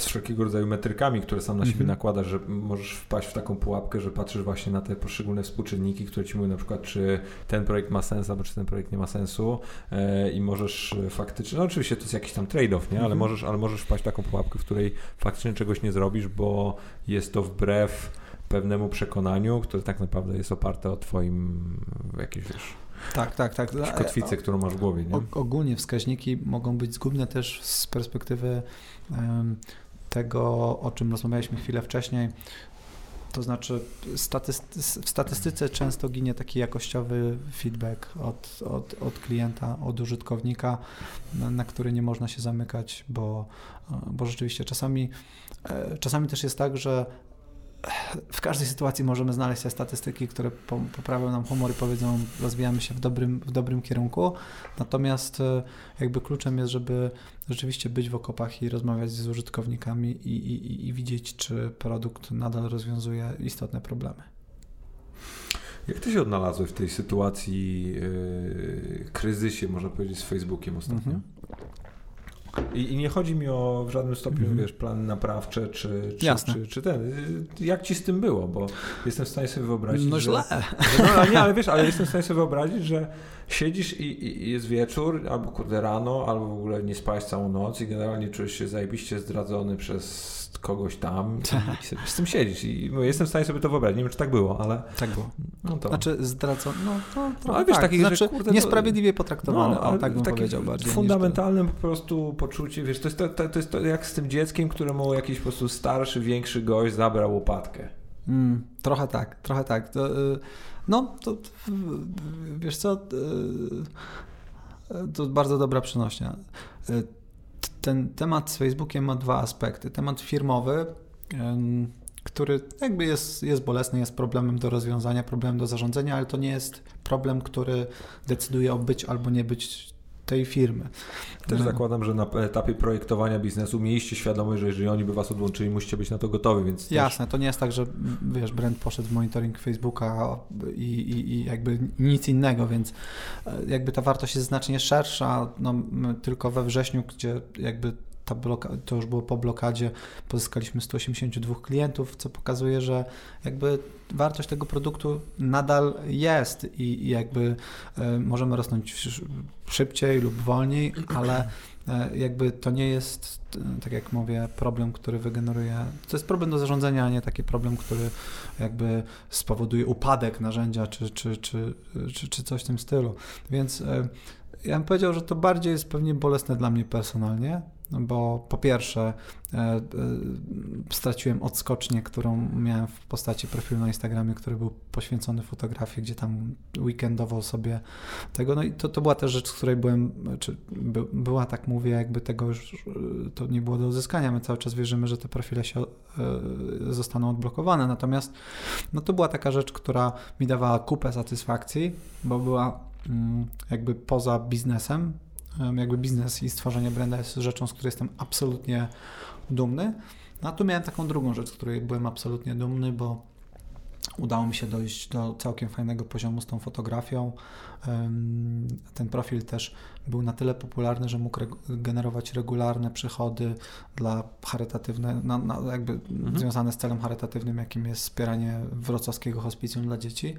Speaker 1: z wszelkiego rodzaju metrykami, które sam na siebie mm-hmm. nakładasz, że możesz wpaść w taką pułapkę, że patrzysz właśnie na te poszczególne współczynniki, które ci mówią na przykład, czy ten projekt ma sens, albo czy ten projekt nie ma sensu e, i możesz faktycznie, no oczywiście to jest jakiś tam trade-off, nie? Ale, mm-hmm. możesz, ale możesz wpaść w taką pułapkę, w której faktycznie czegoś nie zrobisz, bo jest to wbrew pewnemu przekonaniu, które tak naprawdę jest oparte o twoim jakieś, wiesz...
Speaker 2: Tak, tak, tak.
Speaker 1: Kotwicę, którą masz w głowie. Nie?
Speaker 2: ogólnie wskaźniki mogą być zgubne też z perspektywy um, tego, o czym rozmawialiśmy chwilę wcześniej. To znaczy, w statystyce często ginie taki jakościowy feedback od, od, od klienta, od użytkownika, na, na który nie można się zamykać, bo, bo rzeczywiście czasami, e, czasami też jest tak, że w każdej sytuacji możemy znaleźć te statystyki, które poprawią nam humor i powiedzą, rozwijamy się w dobrym, w dobrym kierunku. Natomiast e, jakby kluczem jest, żeby rzeczywiście być w okopach i rozmawiać z użytkownikami i, i, i widzieć, czy produkt nadal rozwiązuje istotne problemy.
Speaker 1: Jak ty się odnalazłeś w tej sytuacji, yy, kryzysie, można powiedzieć, z Facebookiem ostatnio? Mhm. I, I, nie chodzi mi o w żadnym stopniu, mm. wiesz, plany naprawcze, czy, czy,
Speaker 2: Jasne.
Speaker 1: czy, czy ten. Jak ci z tym było? Bo jestem w stanie sobie wyobrazić.
Speaker 2: No źle.
Speaker 1: Że, no, nie, ale wiesz, ale jestem w stanie sobie wyobrazić, że siedzisz i, i, jest wieczór, albo kurde rano, albo w ogóle nie spałeś całą noc i generalnie czujesz się zajebiście zdradzony przez kogoś tam i sobie z tym siedzisz. I jestem w stanie sobie to wyobrazić. Nie wiem, czy tak było, ale...
Speaker 2: Tak było. No to. Znaczy zdradzony, no to trochę ale wiesz, tak. takich, znaczy, kurde, niesprawiedliwie potraktowany, no, o, tak bym powiedział bardziej.
Speaker 1: Fundamentalnym po prostu poczucie, wiesz, to jest to, to, to jest to jak z tym dzieckiem, któremu jakiś po prostu starszy, większy gość zabrał łopatkę.
Speaker 2: Mm, trochę tak, trochę tak. To, y, no, to wiesz co, y, to bardzo dobra przenośnia. Y, ten temat z Facebookiem ma dwa aspekty. Temat firmowy, który jakby jest, jest bolesny, jest problemem do rozwiązania, problemem do zarządzania, ale to nie jest problem, który decyduje o być albo nie być tej firmy.
Speaker 1: Też no. zakładam, że na etapie projektowania biznesu mieliście świadomość, że jeżeli oni by was odłączyli, musicie być na to gotowi, więc
Speaker 2: Jasne, też... to nie jest tak, że wiesz, Brent poszedł w monitoring Facebooka i, i, i jakby nic innego, więc e, jakby ta wartość jest znacznie szersza, no, tylko we wrześniu, gdzie jakby ta bloka, to już było po blokadzie, pozyskaliśmy 182 klientów, co pokazuje, że jakby wartość tego produktu nadal jest i, i jakby y, możemy rosnąć szybciej lub wolniej, ale y, jakby to nie jest, tak jak mówię, problem, który wygeneruje. To jest problem do zarządzania, a nie taki problem, który jakby spowoduje upadek narzędzia czy, czy, czy, czy, czy coś w tym stylu. Więc ja bym powiedział, że to bardziej jest pewnie bolesne dla mnie personalnie, bo po pierwsze e, e, straciłem odskocznię, którą miałem w postaci profilu na Instagramie, który był poświęcony fotografii, gdzie tam weekendowo sobie tego, no i to, to była też rzecz, z której byłem, czy by, była, tak mówię, jakby tego już e, to nie było do uzyskania, my cały czas wierzymy, że te profile się zostaną odblokowane, natomiast no to była taka rzecz, która mi dawała kupę satysfakcji, bo była mm, jakby poza biznesem, jakby biznes i stworzenie branda jest rzeczą, z której jestem absolutnie dumny. No a tu miałem taką drugą rzecz, z której byłem absolutnie dumny, bo Udało mi się dojść do całkiem fajnego poziomu z tą fotografią. Ten profil też był na tyle popularny, że mógł generować regularne przychody dla charytatywne, na, na jakby mhm. związane z celem charytatywnym, jakim jest wspieranie wrocławskiego hospicjum dla dzieci,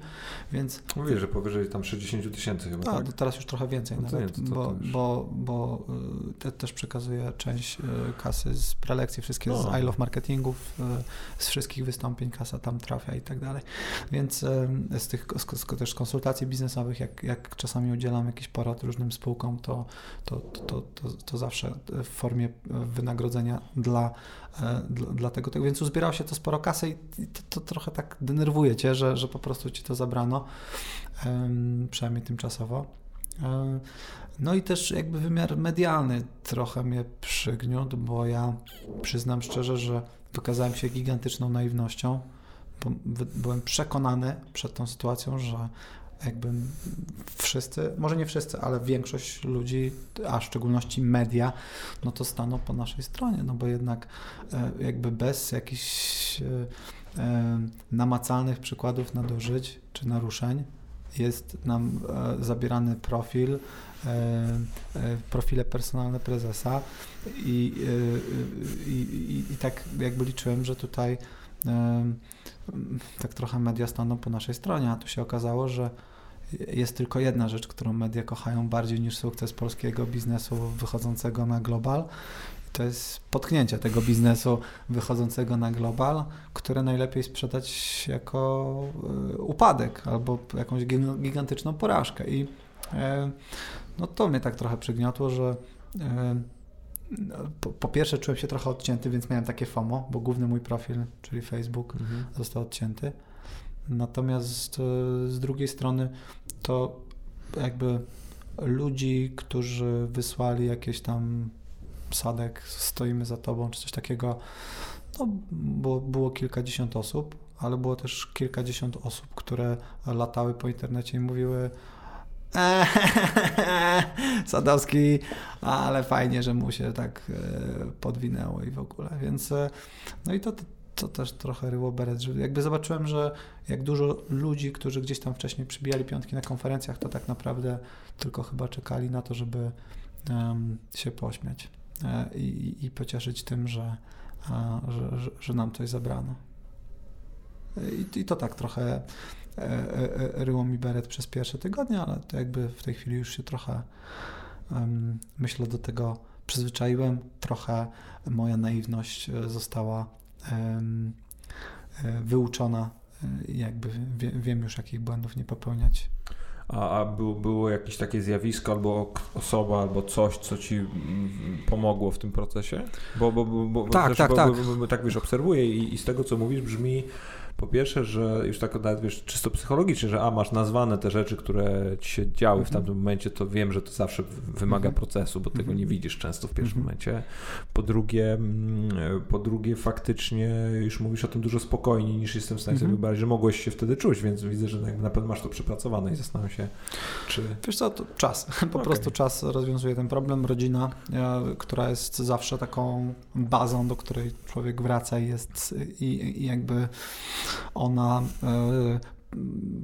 Speaker 2: więc...
Speaker 1: Mówię, że powyżej tam 60 tysięcy chyba,
Speaker 2: tak? teraz już trochę więcej no nawet, nie, bo, bo, bo y, te, też przekazuję część y, kasy z prelekcji, wszystkie no. z I Love Marketingów, y, z wszystkich wystąpień kasa tam trafia i tak dalej, więc z tych z, też konsultacji biznesowych, jak, jak czasami udzielam jakiś porad różnym spółkom, to, to, to, to, to zawsze w formie wynagrodzenia dla, e, dla, tego, tego. Więc uzbierało się to sporo kasy i to, to trochę tak denerwuje cię, że, że po prostu ci to zabrano, przynajmniej tymczasowo. E, no i też jakby wymiar medialny trochę mnie przygniótł, bo ja przyznam szczerze, że wykazałem się gigantyczną naiwnością. Byłem przekonany przed tą sytuacją, że jakby wszyscy, może nie wszyscy, ale większość ludzi, a w szczególności media, no to staną po naszej stronie, no bo jednak e, jakby bez jakichś e, e, namacalnych przykładów nadużyć czy naruszeń jest nam zabierany profil, profile personalne prezesa i, i, i, i tak jakby liczyłem, że tutaj tak trochę media staną po naszej stronie, a tu się okazało, że jest tylko jedna rzecz, którą media kochają bardziej niż sukces polskiego biznesu wychodzącego na global. To jest potknięcie tego biznesu wychodzącego na global, które najlepiej sprzedać jako e, upadek albo jakąś gigantyczną porażkę. I e, no to mnie tak trochę przygniotło, że e, po, po, pierwsze czułem się trochę odcięty, więc miałem takie FOMO, bo główny mój profil, czyli Facebook, mhm. został odcięty. Natomiast z drugiej strony to jakby ludzi, którzy wysłali jakieś tam sadek, stoimy za tobą, czy coś takiego, no, było, było kilkadziesiąt osób, ale było też kilkadziesiąt osób, które latały po internecie i mówiły eee, Sadowski, ale fajnie, że mu się tak e, podwinęło i w ogóle, więc e, no i to, to też trochę ryło beret, że jakby zobaczyłem, że jak dużo ludzi, którzy gdzieś tam wcześniej przybijali piątki na konferencjach, to tak naprawdę tylko chyba czekali na to, żeby um, się pośmiać e, i, i, pocieszyć tym, że, a, że, że, że, nam coś zabrano. I, I, to tak trochę e, e, ryło mi beret przez pierwsze tygodnie, ale to jakby w tej chwili już się trochę um, myślę do tego przyzwyczaiłem. Trochę moja naiwność e, została wyuczona jakby wie, wiem już, jakich błędów nie popełniać.
Speaker 1: A, a był, było jakieś takie zjawisko, albo osoba, albo coś, co ci mm, pomogło w tym procesie? Bo, bo, bo, bo
Speaker 2: tak, też, tak, bo, tak.
Speaker 1: Bo, bo, tak wiesz, obserwuję i, i z tego, co mówisz, brzmi po pierwsze, że już tak nawet wiesz, czysto psychologicznie, że a masz nazwane te rzeczy, które ci się działy w mhm. tamtym momencie, to wiem, że to zawsze wymaga mhm. procesu, bo tego mhm. nie widzisz często w pierwszym momencie. Po drugie, mm, po drugie, faktycznie już mówisz o tym dużo spokojniej niż jestem w stanie sobie wyobrazić, że mogłeś się wtedy czuć, więc widzę, że na pewno masz to przepracowane i zastanawiam się, czy.
Speaker 2: Wiesz co, to czas. Po okay. prostu czas rozwiązuje ten problem. Rodzina, e, która jest zawsze taką bazą, do której człowiek wraca i jest i, i jakby ona e,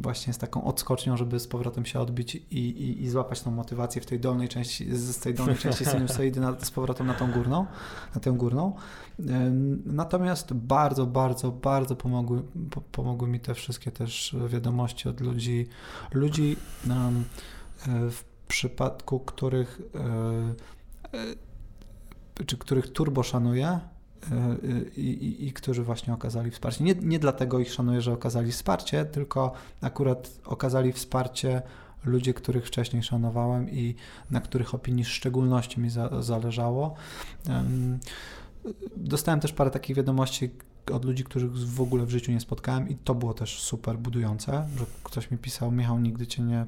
Speaker 2: właśnie jest taką odskocznią, żeby z powrotem się odbić i, i, i złapać tą motywację w tej dolnej części, z tej dolnej części sinusoidy na, z powrotem na tą górną, na tę górną. E, natomiast bardzo, bardzo, bardzo pomogły, pomogły mi te wszystkie też wiadomości od ludzi, ludzi e, w przypadku których czy których turbo szanuję, i, i, i, którzy właśnie okazali wsparcie. Nie, nie dlatego ich szanuję, że okazali wsparcie, tylko akurat okazali wsparcie ludzie, których wcześniej szanowałem i na których opinii w szczególności mi za, zależało. Dostałem też parę takich wiadomości od ludzi, których w ogóle w życiu nie spotkałem i to było też super budujące, że ktoś mi pisał, Michał, nigdy cię nie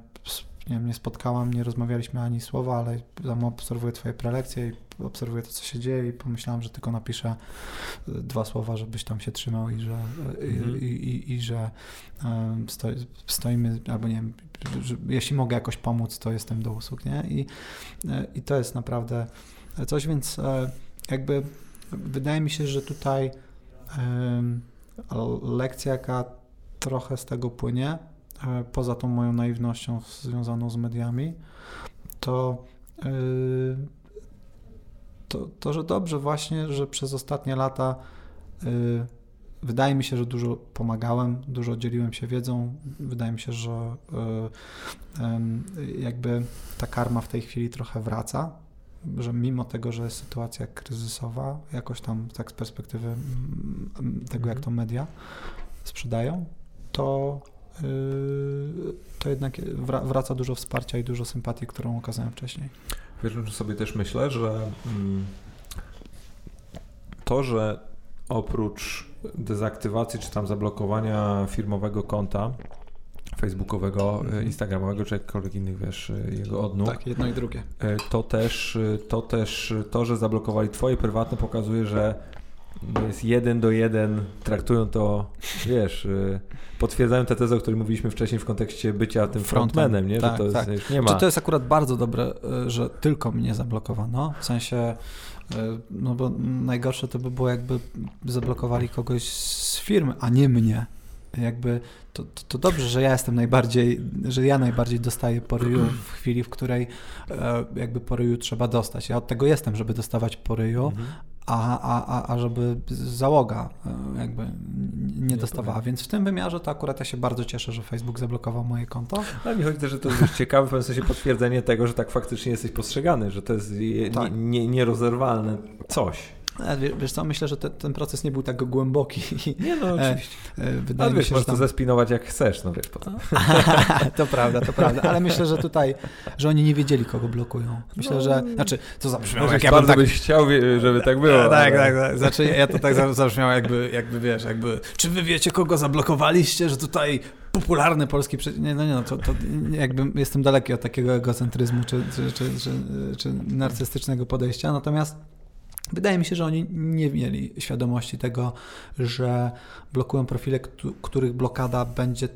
Speaker 2: nie, wiem, nie spotkałam, nie rozmawialiśmy ani słowa, ale tam obserwuję Twoje prelekcje i obserwuję to, co się dzieje i pomyślałam, że tylko napiszę e, dwa słowa, żebyś tam się trzymał i że, mhm. i, i, i, że sto, stoimy, albo nie wiem, że jeśli mogę jakoś pomóc, to jestem do usług, nie? I, e, i to jest naprawdę coś, więc e, jakby wydaje mi się, że tutaj lekcja, jaka trochę z tego płynie, e, poza tą moją naiwnością związaną z mediami, to, yy, to, to, że dobrze właśnie, że przez ostatnie lata yy, wydaje mi się, że dużo pomagałem, dużo dzieliłem się wiedzą. Wydaje mi się, że jakby ta karma w tej chwili trochę wraca że mimo tego, że jest sytuacja kryzysowa, jakoś tam tak z perspektywy tego, jak mhm. to media sprzedają, to, to jednak wraca dużo wsparcia i dużo sympatii, którą okazałem wcześniej.
Speaker 1: Wiesz, że sobie też myślę, że mm, to, że oprócz dezaktywacji czy tam zablokowania firmowego konta, facebookowego, mm -hmm. instagramowego, czy jakkolwiek innych, wiesz, e, jego odnóg.
Speaker 2: Tak, jedno i drugie.
Speaker 1: To też, to też to, że zablokowali twoje prywatne pokazuje, że jest jeden do jeden, traktują to, wiesz, potwierdzają tę tezę, o której mówiliśmy wcześniej w kontekście bycia tym frontmanem, nie?
Speaker 2: Tak,
Speaker 1: że
Speaker 2: to, tak. jest, nie ma. To, to jest akurat bardzo dobre, że tylko mnie zablokowano, w sensie no bo najgorsze to by było jakby zablokowali kogoś z firmy, a nie mnie jakby to, to, to, dobrze, że ja jestem najbardziej, że ja najbardziej dostaję poryju w chwili, w której e, jakby poryju trzeba dostać. Ja od tego jestem, żeby dostawać poryju, mhm. A, a, a, a żeby załoga e, jakby nie dostawała. Więc w tym wymiarze to akurat ja się bardzo cieszę, że Facebook zablokował moje konto.
Speaker 1: Ale mi chodzi też, że to jest ciekawe w pewnym sensie potwierdzenie tego, że tak faktycznie jesteś postrzegany, że to jest tak. nierozerwalne coś.
Speaker 2: Wiesz co, myślę, że te, ten proces nie był tak głęboki.
Speaker 1: Nie no, oczywiście. E, wydaje ale wiesz, się, możesz tam... to zespinować jak chcesz, no wiesz. Potem.
Speaker 2: to prawda, to prawda, ale myślę, że tutaj, że oni nie wiedzieli, kogo blokują. Myślę, no, że, znaczy, to zabrzmiało
Speaker 1: jak ja bardzo tak... byś chciał, żeby tak było.
Speaker 2: Tak, tak, tak. Znaczy, ja to tak zabrzmiało jakby, jakby, wiesz, jakby, czy wy wiecie, kogo zablokowaliście, że tutaj popularny polski nie, no nie, no, to, to jakby jestem daleki od takiego egocentryzmu czy, czy, czy, czy, czy narcystycznego podejścia, natomiast Wydaje mi się, że oni nie mieli świadomości tego, że blokują profile, których blokada będzie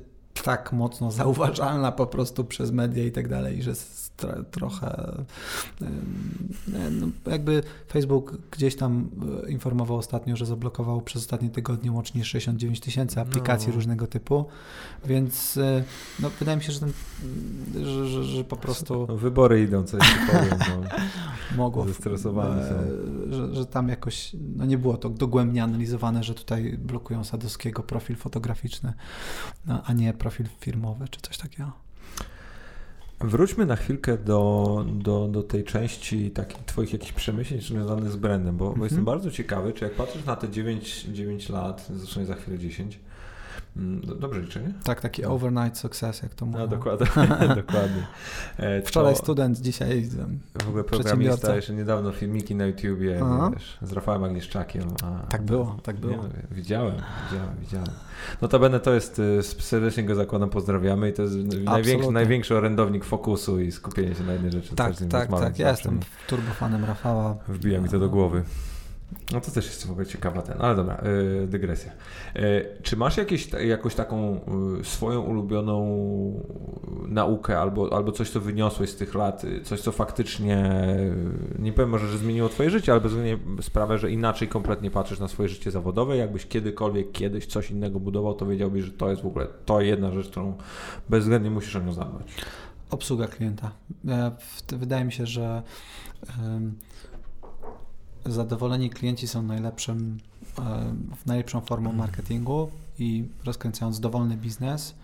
Speaker 2: tak mocno zauważalna po prostu przez media i tak dalej, że trochę no jakby Facebook gdzieś tam e, informował ostatnio, że zablokował przez ostatnie tygodnie łącznie 69 tysięcy aplikacji no. różnego typu, więc e, no, wydaje mi się, że, ten, że, że, że po prostu...
Speaker 1: No, wybory idą, coś ci powiem. No.
Speaker 2: Mogło.
Speaker 1: Zestresowani są.
Speaker 2: E, że, że tam jakoś no nie było to dogłębnie analizowane, że tutaj blokują Sadowskiego profil fotograficzny, no, a nie profil firmowy czy coś takiego.
Speaker 1: Wróćmy na chwilkę do, do, do tej części takich Twoich jakichś przemyśleń związanych z brandem, bo, bo mm -hmm. jestem bardzo ciekawy, czy jak patrzysz na te 9, 9 lat, zresztą za chwilę 10, Mm, dobrze liczę, nie?
Speaker 2: Tak, taki no. overnight success, jak to mówią.
Speaker 1: No, dokładnie. dokładnie.
Speaker 2: E, Wczoraj to... student, dzisiaj
Speaker 1: W ogóle programista, jeszcze niedawno filmiki na YouTubie, wiesz, z Rafałem Agnieszczakiem.
Speaker 2: A, tak było, tak było. Nie,
Speaker 1: widziałem, widziałem, widziałem. Notabene to jest, y, serdecznie go zakładam, pozdrawiamy i to jest największy, największy orędownik fokusu i skupienie się na jednej rzeczy.
Speaker 2: Tak, tak, tak, ja jestem turbofanem Rafała.
Speaker 1: Wbija mi to do głowy. No to też jest w ogóle ciekawa ten, ale dobra, yy, dygresja. Yy, czy masz jakieś, jakąś taką yy, swoją ulubioną naukę albo, albo coś, co wyniosłeś z tych lat, y, coś, co faktycznie, y, nie powiem może, że zmieniło twoje życie, ale bezwzględnie sprawę, że inaczej kompletnie patrzysz na swoje życie zawodowe, jakbyś kiedykolwiek, kiedyś coś innego budował, to wiedziałbyś, że to jest w ogóle to jedna rzecz, którą bezwzględnie musisz o nią zadbać.
Speaker 2: Obsługa klienta. Wydaje mi się, że zadowoleni klienci są najlepszym, najlepszą formą marketingu i rozkręcając dowolny biznes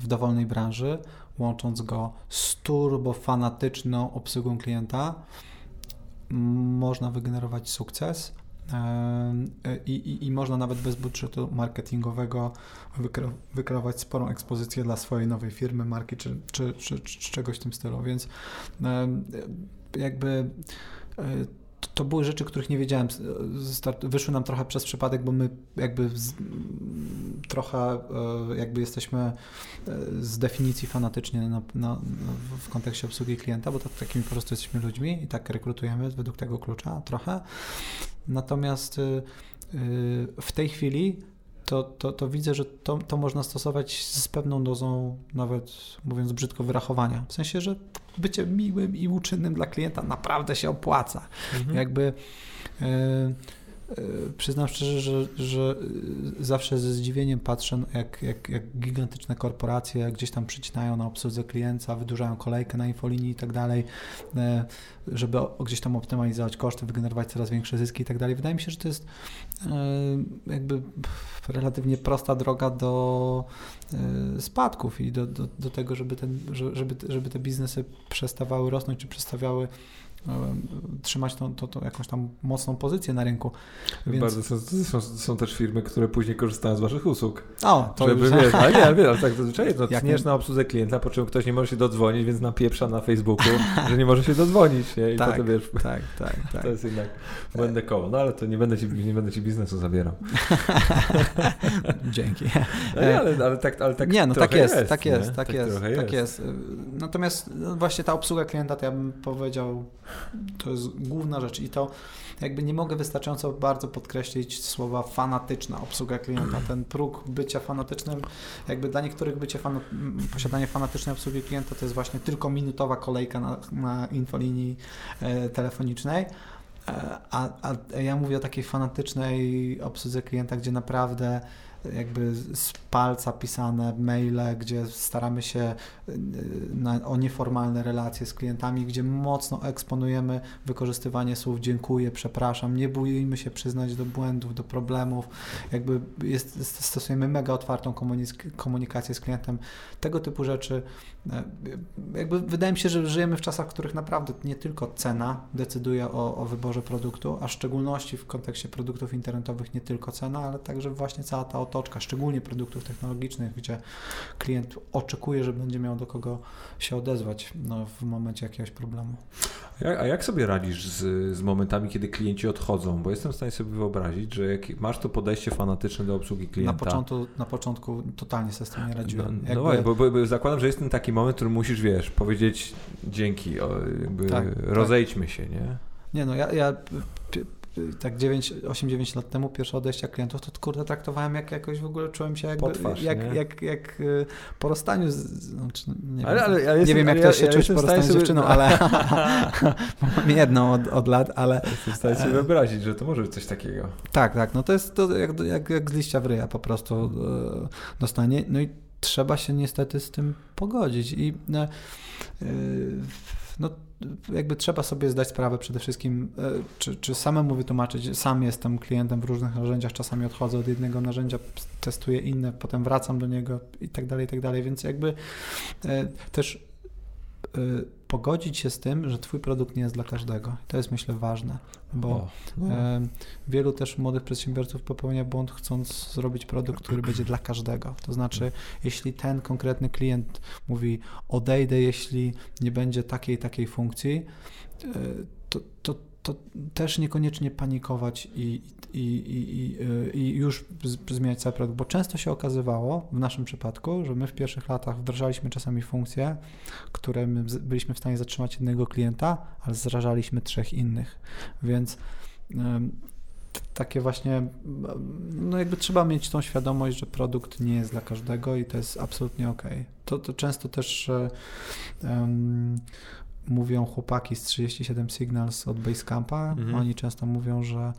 Speaker 2: w dowolnej branży, łącząc go z turbo fanatyczną obsługą klienta, można wygenerować sukces. I, i, I, można nawet bez budżetu marketingowego wykreować sporą ekspozycję dla swojej nowej firmy, marki czy, czy, czy, czy czegoś w tym stylu. Więc jakby e, to były rzeczy, których nie wiedziałem. Wyszły nam trochę przez przypadek, bo my jakby z, trochę e, jakby jesteśmy e, z definicji fanatycznie na, na, w kontekście obsługi klienta, bo to takimi po prostu jesteśmy ludźmi i tak rekrutujemy według tego klucza trochę. Natomiast e, w tej chwili to, to, to widzę, że to, to można stosować z pewną dozą, nawet mówiąc brzydko, wyrachowania. W sensie, że bycie miłym i uczynnym dla klienta naprawdę się opłaca. Mhm. Jakby. Yy, przyznam szczerze, że, że zawsze ze zdziwieniem patrzę, jak, jak, jak gigantyczne korporacje gdzieś tam przycinają na obsłudze klienta, wydłużają kolejkę na infolinii i tak dalej, żeby gdzieś tam optymalizować koszty, wygenerować coraz większe zyski i tak dalej. Wydaje mi się, że to jest jakby relatywnie prosta droga do spadków i do, do, do tego, żeby, ten, żeby, żeby te biznesy przestawały rosnąć czy przestawiały trzymać tą, tą, tą, jakąś tam mocną pozycję na rynku.
Speaker 1: Więc... Bardzo są, są, są, też firmy, które później korzystają z waszych usług.
Speaker 2: O, to
Speaker 1: żeby, już... wiesz, ale nie, ale, wiesz, ale tak zazwyczaj no, tniesz na obsłudze klienta, po czym ktoś nie może się dodzwonić, więc napieprza na Facebooku, że nie może się dodzwonić. Nie? I
Speaker 2: tak,
Speaker 1: wiesz,
Speaker 2: tak, tak, tak.
Speaker 1: To jest jednak błędne koło. No ale to nie będę ci, nie będę ci biznesu zabierał.
Speaker 2: Dzięki.
Speaker 1: No, nie, ale, ale, tak, ale tak
Speaker 2: Nie, no tak jest,
Speaker 1: jest,
Speaker 2: tak jest, tak, tak jest, tak jest. Natomiast no, właśnie ta obsługa klienta, to ja bym powiedział to jest główna rzecz i to jakby nie mogę wystarczająco bardzo podkreślić słowa fanatyczna obsługa klienta. Ten próg bycia fanatycznym, jakby dla niektórych bycie posiadanie fanatycznej obsługi klienta to jest właśnie tylko minutowa kolejka na, na infolinii e, telefonicznej. E, a, a ja mówię o takiej fanatycznej obsłudze klienta, gdzie naprawdę jakby z palca pisane maile, gdzie staramy się y, na, o nieformalne relacje z klientami, gdzie mocno eksponujemy wykorzystywanie słów dziękuję, przepraszam, nie bójmy się przyznać do błędów, do problemów, jakby jest, stosujemy mega otwartą komunikację z klientem. Tego typu rzeczy, e, jakby wydaje mi się, że żyjemy w czasach, w których naprawdę nie tylko cena decyduje o, o wyborze produktu, a w szczególności w kontekście produktów internetowych nie tylko cena, ale także właśnie cała ta otoczka, szczególnie produktów technologicznych, gdzie klient oczekuje, że będzie miał do kogo się odezwać no, w momencie jakiegoś problemu.
Speaker 1: A jak sobie radzisz z, z momentami, kiedy klienci odchodzą? Bo jestem w stanie sobie wyobrazić, że jak masz to podejście fanatyczne do obsługi klienta.
Speaker 2: Na początku, na początku totalnie sobie z tym nie radziłem.
Speaker 1: No, no Jakby... bo, bo, bo, zakładam, że jest ten taki moment, w którym musisz, wiesz, powiedzieć dzięki, jakby tak, tak. rozejdźmy tak. się, nie?
Speaker 2: Nie no, ja, ja tak 8-9 lat temu pierwsze odejścia klientów, to kurde traktowałem jak jakoś w ogóle czułem się jakby,
Speaker 1: Potwarz,
Speaker 2: jak, jak, jak, jak y, po rozstaniu, z, znaczy, nie,
Speaker 1: ale,
Speaker 2: wiem,
Speaker 1: ale,
Speaker 2: ja jestem, nie wiem jak to się ja, czuć po rozstaniu z dziewczyną, ale mam jedną od, od lat, ale...
Speaker 1: Jestem w stanie sobie wyobrazić, że to może być coś takiego.
Speaker 2: Tak, tak, no to jest to jak, jak, jak z liścia w ryja po prostu e, dostanie, no i trzeba się niestety z tym pogodzić i e, no jakby trzeba sobie zdać sprawę przede wszystkim, e, czy, czy samemu wytłumaczyć, sam jestem klientem w różnych narzędziach, czasami odchodzę od jednego narzędzia, testuję inne, potem wracam do niego i tak dalej, i tak dalej, więc jakby e, też pogodzić się z tym, że Twój produkt nie jest dla każdego. To jest myślę ważne, bo o, no. wielu też młodych przedsiębiorców popełnia błąd, chcąc zrobić produkt, który będzie dla każdego. To znaczy, jeśli ten konkretny klient mówi, odejdę, jeśli nie będzie takiej takiej funkcji, e, to, to, to też niekoniecznie panikować i, i, i, i, już zmieniać cały produkt, bo często się okazywało w naszym przypadku, że my w pierwszych latach wdrażaliśmy czasami funkcje, które my byliśmy w stanie zatrzymać jednego klienta, ale zrażaliśmy trzech innych, więc takie właśnie, no jakby trzeba mieć tą świadomość, że produkt nie jest dla każdego i to jest absolutnie ok. To, to często też mówią chłopaki z 37 Signals od Basecampa, mhm. oni często mówią, że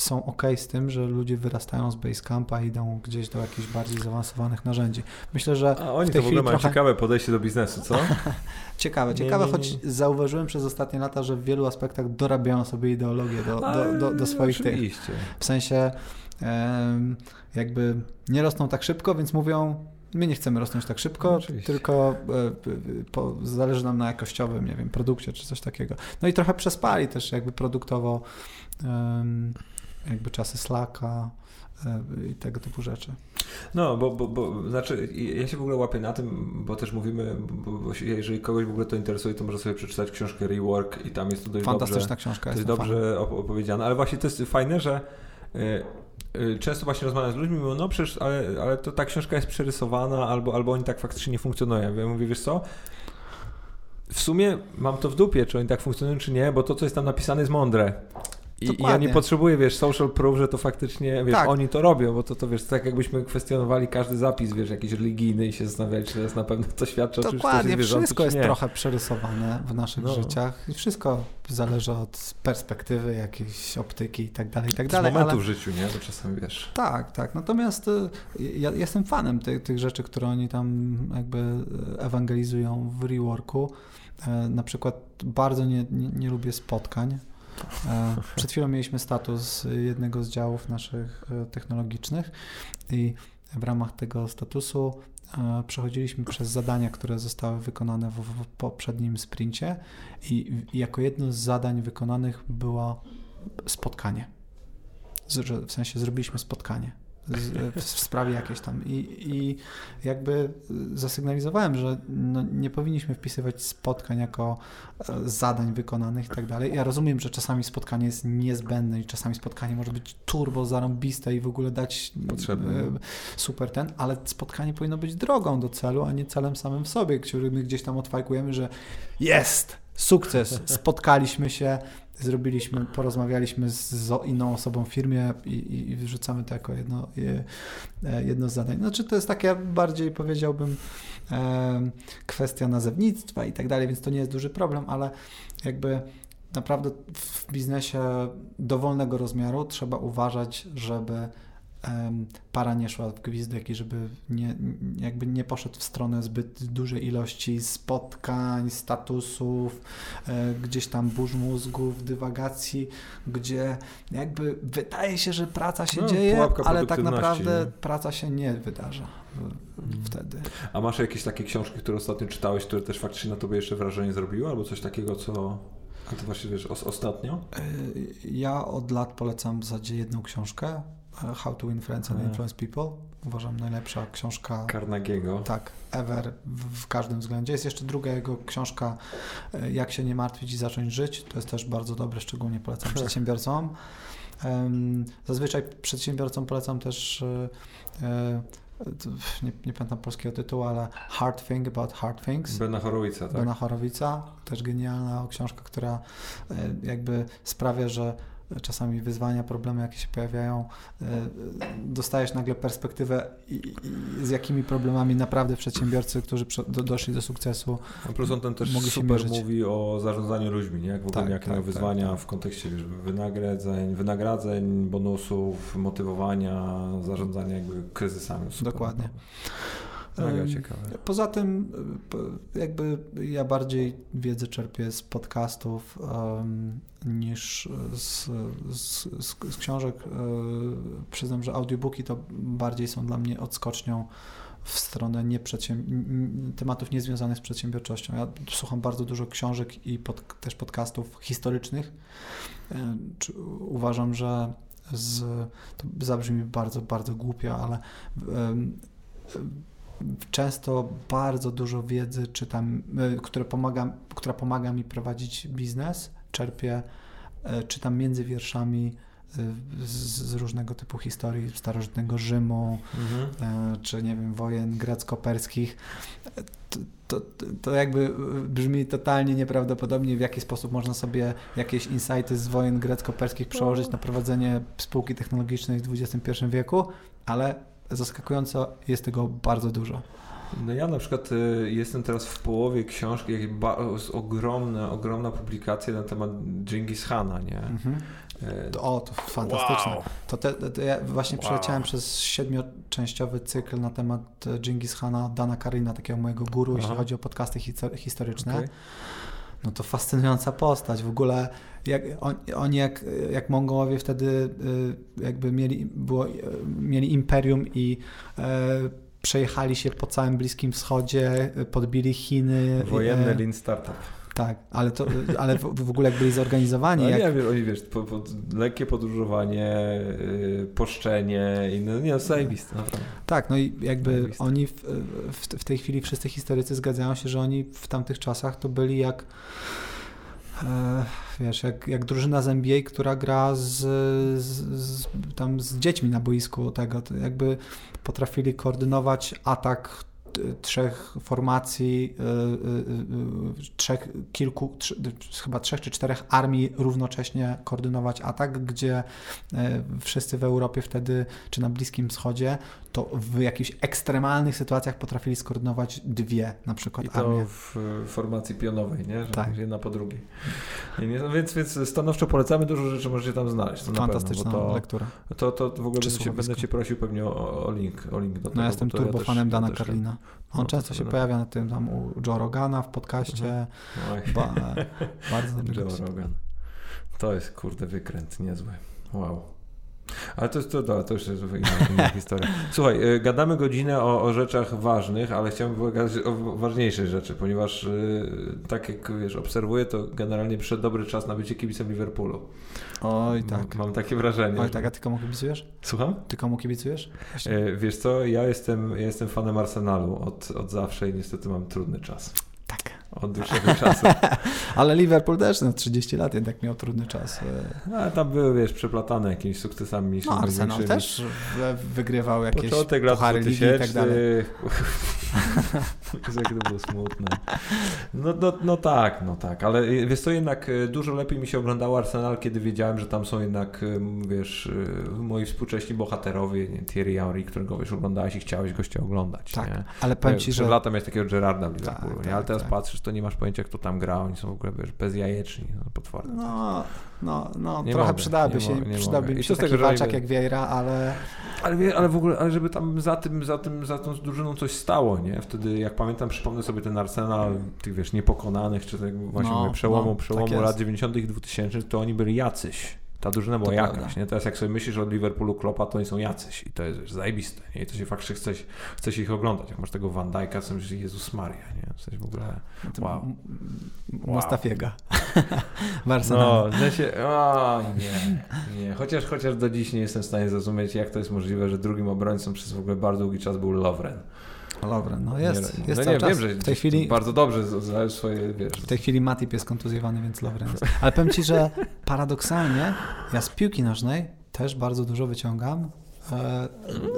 Speaker 2: są ok z tym, że ludzie wyrastają z Basecampa i idą gdzieś do jakichś bardziej zaawansowanych narzędzi. Myślę, że.
Speaker 1: A oni w to w ogóle mają trochę... ciekawe podejście do biznesu, co?
Speaker 2: ciekawe, ciekawe, nie, nie, nie. choć zauważyłem przez ostatnie lata, że w wielu aspektach dorabiają sobie ideologię do, do, do, do swoich
Speaker 1: oczywiście.
Speaker 2: tych. W sensie jakby nie rosną tak szybko, więc mówią, My nie chcemy rosnąć tak szybko, Oczywiście. tylko e, po, zależy nam na jakościowym, nie wiem, produkcie czy coś takiego. No i trochę przespali też jakby produktowo jakby czasy Slacka e, i tego typu rzeczy.
Speaker 1: No, bo, bo, bo znaczy ja się w ogóle łapię na tym, bo też mówimy, bo, bo jeżeli kogoś w ogóle to interesuje, to może sobie przeczytać książkę Rework i tam jest to dość
Speaker 2: Fantastyczna
Speaker 1: dobrze,
Speaker 2: książka.
Speaker 1: To jest dobrze opowiedziane, ale właśnie to jest fajne, że e, często właśnie rozmawiam z ludźmi mówią, no przecież, ale, ale to ta książka jest przerysowana, albo, albo oni tak faktycznie nie funkcjonują. Ja mówię, wiesz co, w sumie mam to w dupie, czy oni tak funkcjonują, czy nie, bo to, co jest tam napisane, jest mądre. I, I ja nie potrzebuję, wiesz, social proof, że to faktycznie, wiesz, tak. oni to robią, bo to, to wiesz, tak jakbyśmy kwestionowali każdy zapis, wiesz, jakiś religijny i się zastanawiali, czy to jest na pewno, to świadczy o czymś,
Speaker 2: Dokładnie, wszystko jest trochę przerysowane w naszych no. życiach i wszystko zależy od perspektywy, jakiejś optyki i tak dalej, i tak dalej.
Speaker 1: Momentu ale... w życiu, nie? To czasem, wiesz.
Speaker 2: Tak, tak, natomiast y, ja jestem fanem tych, tych rzeczy, które oni tam jakby ewangelizują w reworku. E, na przykład bardzo nie, nie, nie lubię spotkań, przed chwilą mieliśmy status jednego z działów naszych e, technologicznych i w ramach tego statusu e, przechodziliśmy przez zadania, które zostały wykonane w, poprzednim sprincie i, i jako jedno z zadań wykonanych było spotkanie. W sensie zrobiliśmy spotkanie w sprawie jakiejś tam. I, I jakby zasygnalizowałem, że no nie powinniśmy wpisywać spotkań jako e, zadań wykonanych i tak dalej. Ja rozumiem, że czasami spotkanie jest niezbędne i czasami spotkanie może być turbo zarąbiste i w ogóle dać Potrzebny. E, super ten, ale spotkanie powinno być drogą do celu, a nie celem samym w sobie, który my gdzieś tam odfajkujemy, że jest! Sukces! Spotkaliśmy się, zrobiliśmy, porozmawialiśmy z inną osobą w firmie i, i wrzucamy to jako jedno, e, jedno z zadań. Znaczy to jest takie bardziej powiedziałbym kwestia nazewnictwa i tak dalej, więc to nie jest duży problem, ale jakby naprawdę w biznesie dowolnego rozmiaru trzeba uważać, żeby para nie szła w gwizdek i żeby nie, jakby nie poszedł w stronę zbyt dużej ilości spotkań, statusów, e, gdzieś tam burz mózgów, dywagacji, gdzie jakby wydaje się, że praca się no, dzieje, ale tak naprawdę nie? praca się nie wydarza mhm. wtedy.
Speaker 1: A masz jakieś takie książki, które ostatnio czytałeś, które też faktycznie na tobie jeszcze wrażenie zrobiły, albo coś takiego, co... A to właśnie wiesz, ostatnio? E,
Speaker 2: ja od lat polecam w zasadzie jedną książkę, How to Win Friends and Influence People. Uważam najlepsza książka.
Speaker 1: Carnagiego.
Speaker 2: Tak, ever w, w, każdym względzie. Jest jeszcze druga jego książka e, Jak się nie martwić i zacząć żyć. To jest też bardzo dobre, szczególnie polecam przedsiębiorcom. Zazwyczaj przedsiębiorcom polecam też e, e, nie, nie pamiętam polskiego tytułu, ale Hard Thing About Hard Things.
Speaker 1: Bena Horowica, tak?
Speaker 2: Bena Horowica, też genialna książka, która jakby sprawia, że czasami wyzwania, problemy, jakie się pojawiają, e, dostajesz nagle perspektywę, z jakimi problemami naprawdę przedsiębiorcy, którzy doszli do sukcesu.
Speaker 1: A plus on ten też mogli super mówi o zarządzaniu ludźmi, nie? jak w ogóle tak, jakie tak, wyzwania tak, tak. w kontekście wiesz, wynagrodzeń, wynagradzeń, bonusów, motywowania, zarządzania jakby kryzysami.
Speaker 2: Super. Dokładnie.
Speaker 1: Mega ciekawe.
Speaker 2: Poza tym, jakby ja bardziej wiedzę czerpię z podcastów um, niż z, z, z, książek. E, przyznam, że audiobooki to bardziej są dla mnie odskocznią w stronę tematów niezwiązanych z przedsiębiorczością. Ja słucham bardzo dużo książek i pod, też podcastów historycznych. E, uważam, że z, to zabrzmi bardzo, bardzo głupio, ale często bardzo dużo wiedzy czytam, e, które pomaga, która pomaga mi prowadzić biznes, czerpię, e, czytam między wierszami e, z, z różnego typu historii starożytnego Rzymu, mhm. czy nie wiem, wojen grecko-perskich. To, to, to, jakby brzmi totalnie nieprawdopodobnie, w jaki sposób można sobie jakieś insighty z wojen grecko-perskich przełożyć na prowadzenie spółki technologicznej w XXI wieku, ale zaskakująco jest tego bardzo dużo.
Speaker 1: No ja na przykład y, jestem teraz w połowie książki, jest ogromna, ogromna publikacja na temat Genghis Hana, nie? Mhm.
Speaker 2: Y, o, to fantastyczne. Wow. To, te, to ja właśnie wow. przeleciałem przez siedmioczęściowy cykl na temat Genghis Hana, Dana Karina, takiego mojego guru, Aha. jeśli chodzi o podcasty historyczne. Okay. No to fascynująca postać. W ogóle jak, on, oni jak, jak Mongołowie wtedy y, jakby mieli, było, mieli imperium i e, przejechali się po całym Bliskim Wschodzie, podbili Chiny.
Speaker 1: Wojenny e, lean startup.
Speaker 2: Tak, ale, to, ale w, w ogóle jak byli zorganizowani. No,
Speaker 1: jak... Nie, oni wiesz, po, po, lekkie podróżowanie, yy, poszczenie i no nie, no zajebiste, naprawdę.
Speaker 2: Tak, no i jakby zajebiste. oni w, w, w tej chwili wszyscy historycy zgadzają się, że oni w tamtych czasach to byli jak E, wiesz, jak, jak drużyna z NBA, która gra z, z, z, tam z dziećmi na boisku tego, jakby potrafili koordynować atak trzech formacji, trzech, kilku, chyba trzech czy czterech armii równocześnie koordynować atak, gdzie wszyscy w Europie wtedy, czy na Bliskim Wschodzie, to w jakichś ekstremalnych sytuacjach potrafili skoordynować dwie na przykład
Speaker 1: I to
Speaker 2: armie.
Speaker 1: w formacji pionowej, nie? Że
Speaker 2: tak.
Speaker 1: jedna po drugiej. Nie, więc, więc stanowczo polecamy, dużo rzeczy możecie tam znaleźć. To
Speaker 2: Fantastyczna
Speaker 1: pewno, to,
Speaker 2: lektura.
Speaker 1: To, to w ogóle będę cię, będę cię, prosił pewnie o, o, link, o link do tego.
Speaker 2: No ja jestem turbofanem ja Dana Carlina. On
Speaker 1: no,
Speaker 2: często się pojawia na tym tam u Joe Rogana w podcaście. Mhm. Ba, bardzo dobry
Speaker 1: Joe Rogan. To jest kurde wykręt niezły. Wow. Ale to, to, to, to już jest inna, inna historia. Słuchaj, y, gadamy godzinę o, o, rzeczach ważnych, ale chciałbym pogadać o ważniejszej rzeczy, ponieważ y, tak jak wiesz, obserwuję, to generalnie przyszedł dobry czas na bycie kibicem Liverpoolu.
Speaker 2: Oj, tak.
Speaker 1: Mam, takie wrażenie.
Speaker 2: Oj, tak, a ty komu kibicujesz?
Speaker 1: Słucham?
Speaker 2: Ty komu kibicujesz?
Speaker 1: E, wiesz co, ja jestem, ja jestem fanem Arsenalu od, od zawsze i niestety mam trudny czas.
Speaker 2: Tak.
Speaker 1: Od dłuższego czasu.
Speaker 2: Ale Liverpool też na 30 lat jednak miał trudny czas.
Speaker 1: No, ale tam były, wiesz, przeplatane jakimiś sukcesami.
Speaker 2: No, Arsenal też wygrywał jakieś
Speaker 1: Początek lat 2000, i tak dalej. Jakie to było smutne. No, no, no tak, no tak, ale wiesz co, jednak e, dużo lepiej mi się oglądało Arsenal, kiedy wiedziałem, że tam są jednak, e, wiesz, e, moi współcześni bohaterowie, nie, Thierry Henry, którego już oglądałeś i chciałeś gościa oglądać.
Speaker 2: Tak,
Speaker 1: nie?
Speaker 2: ale powiem Ci,
Speaker 1: Przed
Speaker 2: że...
Speaker 1: latem jest takiego Gerarda w Liverpoolu,
Speaker 2: tak,
Speaker 1: nie? ale
Speaker 2: tak,
Speaker 1: teraz
Speaker 2: tak.
Speaker 1: patrzysz, to nie masz pojęcia, kto tam gra, oni są w ogóle, wiesz, bezjajeczni, no, potworne.
Speaker 2: No, no, no
Speaker 1: Nie
Speaker 2: trochę
Speaker 1: mogę,
Speaker 2: przydałaby się,
Speaker 1: mogę,
Speaker 2: mi
Speaker 1: I
Speaker 2: się taki
Speaker 1: tego,
Speaker 2: walczak jak Vieira, ale...
Speaker 1: Ale, ale w ogóle, ale żeby tam za tym, za tym, za tą drużyną coś stało, nie? Wtedy, jak pamiętam, przypomnę sobie ten Arsenal tych, wiesz, niepokonanych, czy tak właśnie
Speaker 2: No,
Speaker 1: mówię, przełomu,
Speaker 2: no,
Speaker 1: przełomu
Speaker 2: tak
Speaker 1: lat 90 i 2000, to oni byli jacyś. Ta drużyna była
Speaker 2: To
Speaker 1: jakaś,
Speaker 2: prawda.
Speaker 1: nie? Teraz jak sobie myślisz o Liverpoolu Klopa, to oni są jacyś i to jest wiesz, zajebiste, nie? I to się faktycznie chce, chce się ich oglądać. Jak masz tego Van Dijk'a, to myślisz, Jezus Maria, nie? W sensie w ogóle, wow.
Speaker 2: M-
Speaker 1: Wow.
Speaker 2: Mustafiego. w Arsenalu.
Speaker 1: No, w sensie, o nie, nie. Chociaż, chociaż do dziś nie jestem w stanie zrozumieć, jak to jest możliwe, że drugim obrońcą przez w ogóle bardzo długi czas był Lovren.
Speaker 2: Dobra, no jest,
Speaker 1: nie,
Speaker 2: jest
Speaker 1: no nie,
Speaker 2: czas.
Speaker 1: wiem, że
Speaker 2: w tej chwili,
Speaker 1: bardzo dobrze znaleźć swoje, wiesz.
Speaker 2: w tej chwili Matip jest kontuzjowany, więc Lovren jest. Ale powiem Ci, że paradoksalnie ja z piłki nożnej też bardzo dużo wyciągam e,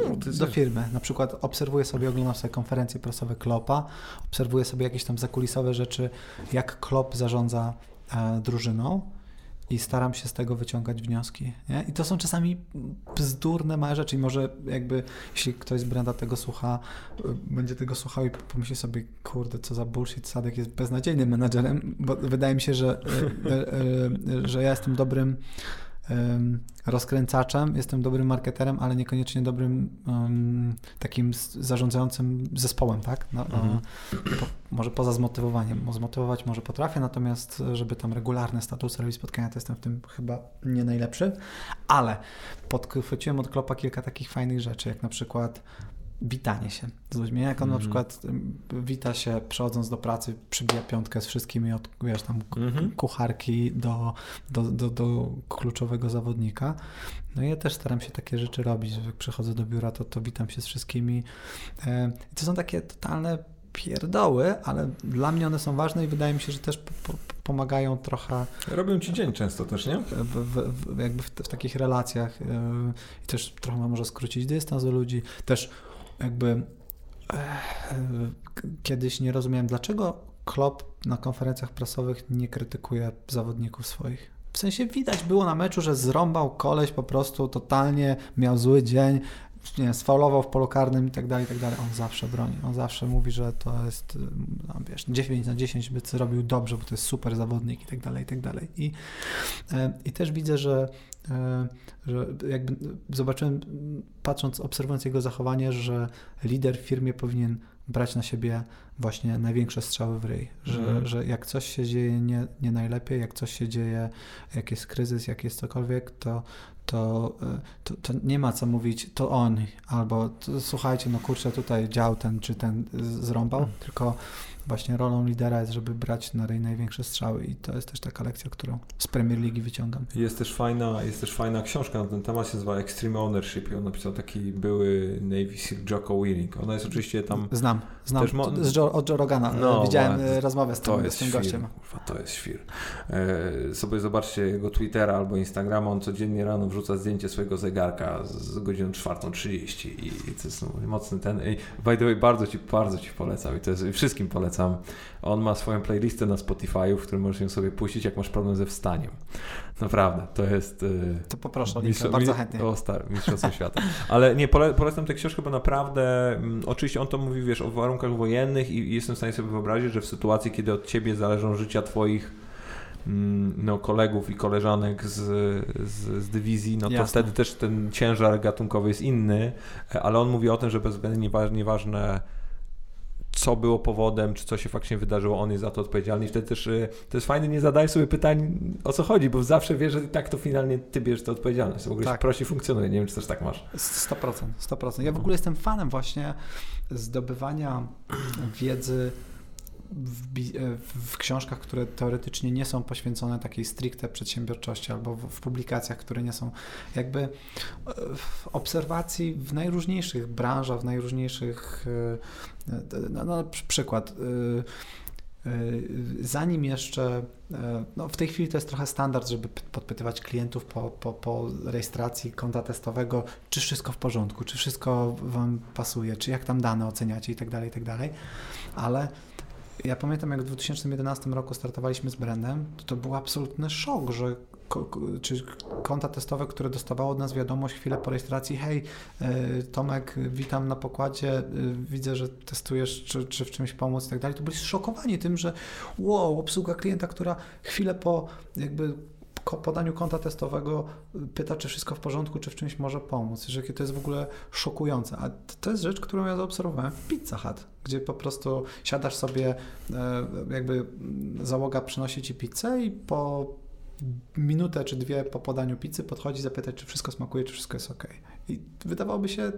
Speaker 1: No,
Speaker 2: do firmy. Na przykład obserwuję sobie, oglądam sobie konferencje prasowe Klopa, obserwuję sobie jakieś tam zakulisowe rzeczy, jak Klop zarządza e, drużyną i staram się z tego wyciągać wnioski. Nie? I to są czasami bzdurne małe rzeczy i może jakby, jeśli ktoś z Brenda tego słucha, y, będzie tego słuchał i pomyśli sobie, kurde, co za bullshit, Sadek jest beznadziejnym menadżerem, bo wydaje mi się, że, y, y, że ja jestem dobrym rozkręcaczem, jestem dobrym marketerem, ale niekoniecznie dobrym em, takim zarządzającym zespołem, tak? No,
Speaker 1: Mhm.
Speaker 2: e, po, może poza zmotywowaniem. Mo- Zmotywować może potrafię, natomiast e, żeby tam regularne statusy robić spotkania, to jestem w tym chyba nie najlepszy, ale podchwyciłem od Klopa kilka takich fajnych rzeczy, jak na przykład witanie się z ludźmi. Jak on na
Speaker 1: Mhm.
Speaker 2: przykład wita się przechodząc do pracy, przybija piątkę z wszystkimi od, wiesz, tam
Speaker 1: Mhm.
Speaker 2: kucharki do, do, do, do kluczowego zawodnika. No ja też staram się takie rzeczy robić, jak przychodzę do biura, to, to witam się z wszystkimi. I to są takie totalne pierdoły, ale dla mnie one są ważne i wydaje mi się, że też po, po, pomagają trochę
Speaker 1: Robią ci dzień często też, nie?
Speaker 2: w, w, w, jakby w, w takich relacjach i też trochę może skrócić dystans do ludzi. Też jakby e, kiedyś nie rozumiałem, dlaczego Klopp na konferencjach prasowych nie krytykuje zawodników swoich. W sensie widać było na meczu, że zrąbał koleś po prostu totalnie, miał zły dzień, nie sfaulował w polu karnym i tak dalej, i tak dalej. On zawsze broni. On zawsze mówi, że to jest, no, wiesz, 9 na 10 by zrobił dobrze, bo to jest super zawodnik i tak dalej, i tak dalej. I, e, i też widzę, że, że jakby zobaczyłem, patrząc, obserwując jego zachowanie, że lider w firmie powinien brać na siebie właśnie największe strzały w ryj, że,
Speaker 1: Mhm.
Speaker 2: że jak coś się dzieje nie, nie najlepiej, jak coś się dzieje, jak jest kryzys, jak jest cokolwiek, to, to, e, to, to nie ma co mówić, to on, albo to, słuchajcie, no kurczę, tutaj dział ten czy ten zrąbał,
Speaker 1: Mhm.
Speaker 2: tylko właśnie rolą lidera jest, żeby brać na ryj największe strzały i to jest też taka lekcja, którą z Premier League wyciągam.
Speaker 1: Jest też fajna, jest też fajna książka na ten temat, się nazywa Extreme Ownership i on napisał taki były Navy Seal Jocko Willink. Ona jest oczywiście tam...
Speaker 2: Znam, znam,
Speaker 1: Też mo-
Speaker 2: z Joe, od Joe Rogana,
Speaker 1: No,
Speaker 2: widziałem
Speaker 1: właśnie.
Speaker 2: e, rozmowę z
Speaker 1: To
Speaker 2: tym,
Speaker 1: jest
Speaker 2: z tym gościem.
Speaker 1: kurwa, to jest świr. E, sobie zobaczcie jego Twittera albo Instagrama, on codziennie rano wrzuca zdjęcie swojego zegarka z godziną 4.30 i, i to jest no, mocny ten. I by the way, bardzo ci, bardzo ci polecam i to jest, wszystkim polecam. On ma swoją playlistę na Spotify, w którym możesz ją sobie puścić, jak masz problem ze wstaniem. Naprawdę, to jest... Y,
Speaker 2: to poproszę o linkę, bardzo chętnie.
Speaker 1: O, star, Mistrzostwo Świata. Ale nie, pole, polecam tę książkę, bo naprawdę, mm, oczywiście on to mówi, wiesz, o warunkach wojennych i, i jestem w stanie sobie wyobrazić, że w sytuacji, kiedy od ciebie zależą życia twoich mm, no, kolegów i koleżanek z, z, z dywizji, no to Jasne. wtedy też ten ciężar gatunkowy jest inny, ale on mówi o tym, że bezwzględnie nieważne co było powodem, czy co się faktycznie wydarzyło, on jest za to odpowiedzialny i wtedy też y, to jest fajne, nie zadaj sobie pytań o co chodzi, bo zawsze wiesz, że tak to finalnie ty bierzesz tę odpowiedzialność. W ogóle tak. się prościej funkcjonuje, nie wiem, czy też tak masz.
Speaker 2: 100%, 100%. Ja w ogóle jestem fanem właśnie zdobywania wiedzy w, e, w, książkach, które teoretycznie nie są poświęcone takiej stricte przedsiębiorczości, albo w, w, publikacjach, które nie są jakby e, w obserwacji w najróżniejszych branżach, w najróżniejszych, e, no, no przykład, zanim jeszcze, no w tej chwili to jest trochę standard, żeby podpytywać klientów po, po, po rejestracji konta testowego, czy wszystko w porządku, czy wszystko Wam pasuje, czy jak tam dane oceniacie i tak dalej, i tak dalej, ale ja pamiętam, jak w 2011 roku startowaliśmy z brandem, to, to był absolutny szok, że czy konta testowe, które dostawało od nas wiadomość chwilę po rejestracji, hej e, Tomek, witam na pokładzie, e, widzę, że testujesz, czy, czy w czymś pomóc i tak dalej, to byli zszokowani tym, że wow, obsługa klienta, która chwilę po jakby podaniu konta testowego pyta, czy wszystko w porządku, czy w czymś może pomóc. Że to jest w ogóle szokujące. A to jest rzecz, którą ja zaobserwowałem w Pizza Hut, gdzie po prostu siadasz sobie, e, jakby załoga przynosi ci pizzę i po minutę czy dwie po podaniu pizzy podchodzi zapytać, czy wszystko smakuje, czy wszystko jest ok. I wydawałoby się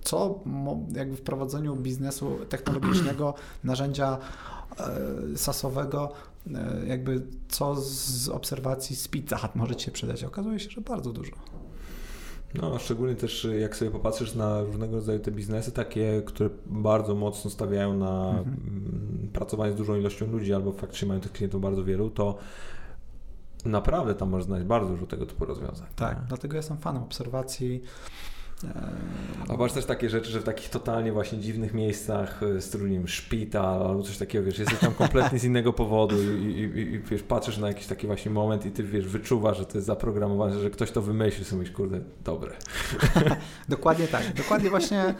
Speaker 2: co jakby w prowadzeniu biznesu technologicznego, narzędzia e, sasowego jakby co z obserwacji z Pizza Hut może Ci się przydać. Okazuje się, że bardzo dużo.
Speaker 1: No, szczególnie też jak sobie popatrzysz na różnego rodzaju te biznesy, takie, które bardzo mocno stawiają na mhm. Mm, pracowanie z dużą ilością ludzi, albo faktycznie mają tych klientów bardzo wielu, to naprawdę tam można znaleźć bardzo dużo tego typu rozwiązań.
Speaker 2: Tak, nie? dlatego jestem fanem obserwacji
Speaker 1: a masz też takie rzeczy, że w takich totalnie właśnie dziwnych miejscach, e, z trudnym szpital albo coś takiego, wiesz, jesteś tam kompletnie z innego powodu i, i, i, wiesz, patrzysz na jakiś taki właśnie moment i ty, wiesz, wyczuwasz, że to jest zaprogramowane, że ktoś to wymyślił, sobie myślisz, kurde, dobre.
Speaker 2: dokładnie tak, dokładnie właśnie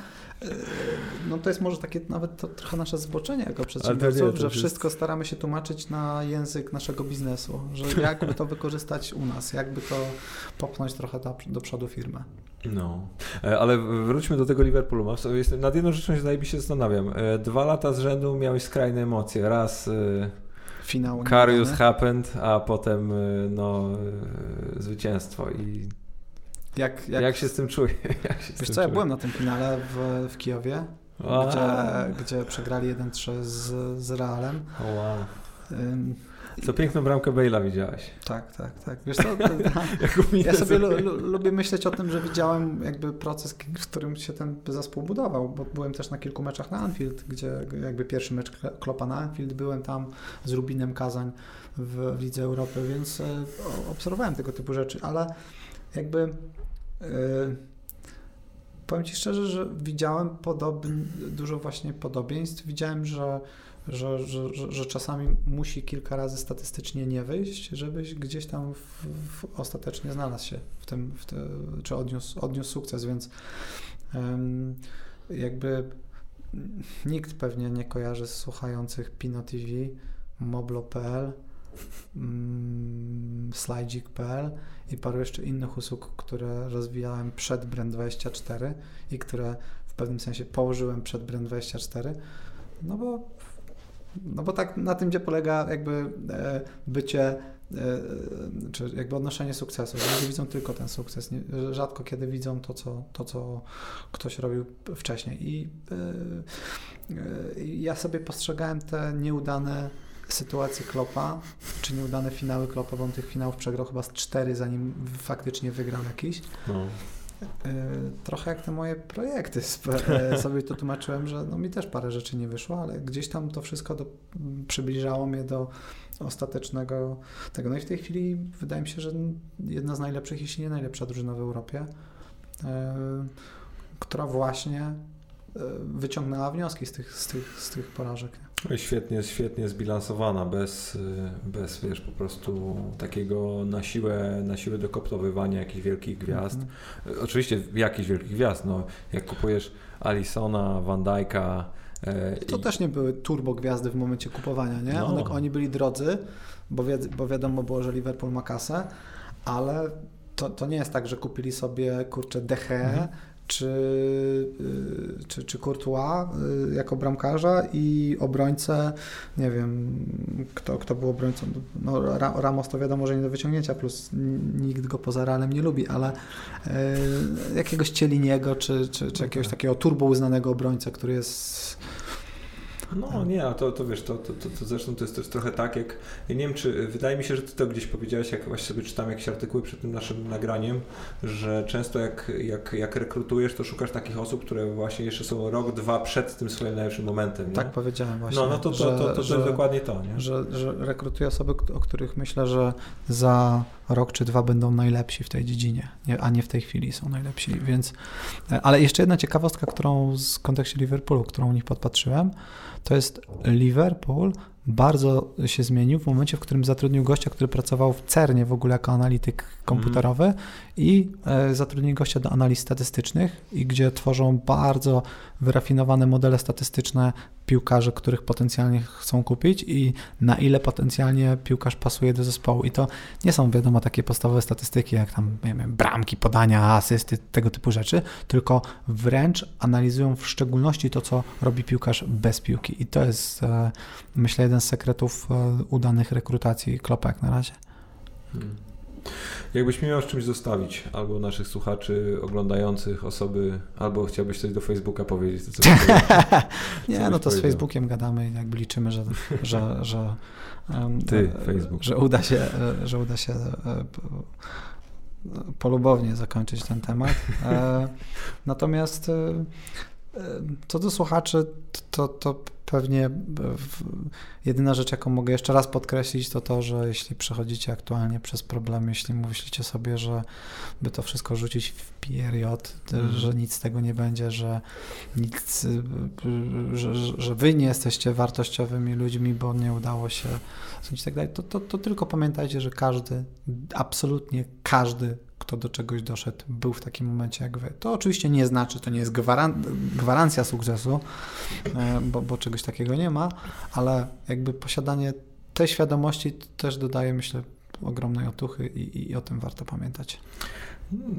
Speaker 2: no to jest może takie nawet to trochę nasze zboczenie jako przedsiębiorców, że wszystko staramy się tłumaczyć na język naszego biznesu, że jakby to wykorzystać u nas, jakby to popchnąć trochę do przodu firmę.
Speaker 1: No, e, ale wróćmy do tego Liverpoolu. Nad jedną rzeczą się się zastanawiam. E, dwa lata z rzędu miałeś skrajne emocje. Raz e,
Speaker 2: finał.
Speaker 1: Carius happened, a potem no, zwycięstwo i jak, jak, jak się z tym czuję?
Speaker 2: Wiesz co, ja byłem na tym finale w, w Kijowie, gdzie, gdzie przegrali 1-3 z, z Realem.
Speaker 1: wow. Co piękną bramkę Bale'a widziałeś.
Speaker 2: Tak, tak, tak. Wiesz co, ja sobie lubię myśleć o tym, że widziałem jakby proces, w którym się ten zespół budował, bo byłem też na kilku meczach na Anfield, gdzie jakby pierwszy mecz Klopa na Anfield, byłem tam z Rubinem Kazań w Lidze Europy, więc e, obserwowałem tego typu rzeczy, ale jakby Yy, powiem Ci szczerze, że widziałem podobn, dużo właśnie podobieństw. Widziałem, że, że, że, że, czasami musi kilka razy statystycznie nie wyjść, żebyś gdzieś tam w, w ostatecznie znalazł się w tym, w te, czy odniósł, odniósł sukces, więc um, jakby nikt pewnie nie kojarzy z słuchających Pino TV, Moblo.pl, mm, Slidzik.pl i paru jeszcze innych usług, które rozwijałem przed Brand24 i które w pewnym sensie położyłem przed Brand24, no bo, no bo tak na tym, gdzie polega jakby e, bycie e, czy jakby odnoszenie sukcesu. Ludzie widzą tylko ten sukces. Rzadko kiedy widzą to co, to, co ktoś robił wcześniej. I e, ja sobie postrzegałem te nieudane sytuacje Klopa, czy nieudane finały Klopa, bo on tych finałów przegrał chyba z cztery, zanim faktycznie wygrał jakiś. No. E, trochę jak te moje projekty. Sobie to tłumaczyłem, że no mi też parę rzeczy nie wyszło, ale gdzieś tam to wszystko do, przybliżało mnie do ostatecznego tego. No i w tej chwili wydaje mi się, że jedna z najlepszych, jeśli nie najlepsza drużyna w Europie, która właśnie wyciągnęła wnioski z tych, z tych, z tych porażek.
Speaker 1: Świetnie, świetnie zbilansowana, bez, bez wiesz, po prostu takiego na siłę, na siłę dokoptowywania jakichś wielkich gwiazd. Mhm. Oczywiście jakichś wielkich gwiazd, no jak kupujesz Alisona, Van Dijk'a,
Speaker 2: e, to i... też nie były turbo gwiazdy w momencie kupowania, nie? No. One, oni byli drodzy, bo, wi bo wiadomo było, że Liverpool ma kasę, ale to, to nie jest tak, że kupili sobie kurczę Deche, mhm czy, y, czy, czy Courtois y, jako bramkarza i obrońcę, nie wiem, kto, kto był obrońcą, no, Ramos to wiadomo, że nie do wyciągnięcia, plus nikt go poza Realem nie lubi, ale y, jakiegoś Cieliniego, czy, czy, czy jakiegoś takiego turbo uznanego obrońcę, który jest
Speaker 1: no nie, a to, to wiesz, to, to, to, to zresztą to jest też trochę tak, jak, ja nie wiem, czy, wydaje mi się, że ty to gdzieś powiedziałeś, jak właśnie sobie czytam jakieś artykuły przed tym naszym nagraniem, że często jak, jak, jak rekrutujesz, to szukasz takich osób, które właśnie jeszcze są rok, dwa przed tym swoim najlepszym momentem. Nie?
Speaker 2: Tak powiedziałem właśnie.
Speaker 1: No, no to, to, to, to, to, że, jest dokładnie to, nie?
Speaker 2: Że, że rekrutuję osoby, o których myślę, że za rok czy dwa będą najlepsi w tej dziedzinie, nie, a nie w tej chwili są najlepsi, więc... E, ale jeszcze jedna ciekawostka, którą z kontekście Liverpoolu, którą u nich podpatrzyłem, to jest Liverpool bardzo się zmienił w momencie, w którym zatrudnił gościa, który pracował w CERNie w ogóle jako analityk komputerowy mm. i e, zatrudnił gościa do analiz statystycznych i gdzie tworzą bardzo wyrafinowane modele statystyczne piłkarzy, których potencjalnie chcą kupić i na ile potencjalnie piłkarz pasuje do zespołu. I to nie są wiadomo takie podstawowe statystyki, jak tam wiem, bramki, podania, asysty, tego typu rzeczy, tylko wręcz analizują w szczególności to, co robi piłkarz bez piłki. I to jest, e, myślę, jeden z sekretów e, udanych rekrutacji Klopek na razie. Hmm.
Speaker 1: Jakbyś miał z czymś zostawić, albo naszych słuchaczy, oglądających, osoby, albo chciałbyś coś do Facebooka powiedzieć, to co
Speaker 2: Nie, no to z Facebookiem gadamy, jakby liczymy, że, że, że,
Speaker 1: Ty, Facebook.
Speaker 2: że uda się, e, że uda się e, polubownie zakończyć ten temat. Natomiast co do słuchaczy, to, to pewnie jedyna rzecz, jaką mogę jeszcze raz podkreślić, to to, że jeśli przechodzicie aktualnie przez problemy, jeśli myślicie sobie, że by to wszystko rzucić w period, mm. że nic z tego nie będzie, że nic, że, że wy nie jesteście wartościowymi ludźmi, bo nie udało się i tak dalej, to, to, to tylko pamiętajcie, że każdy, absolutnie każdy kto do czegoś doszedł, był w takim momencie jak wy. To oczywiście nie znaczy, to nie jest gwaran gwarancja sukcesu, e, bo, bo czegoś takiego nie ma, ale jakby posiadanie tej świadomości też dodaje, myślę, ogromnej otuchy i, i o tym warto pamiętać.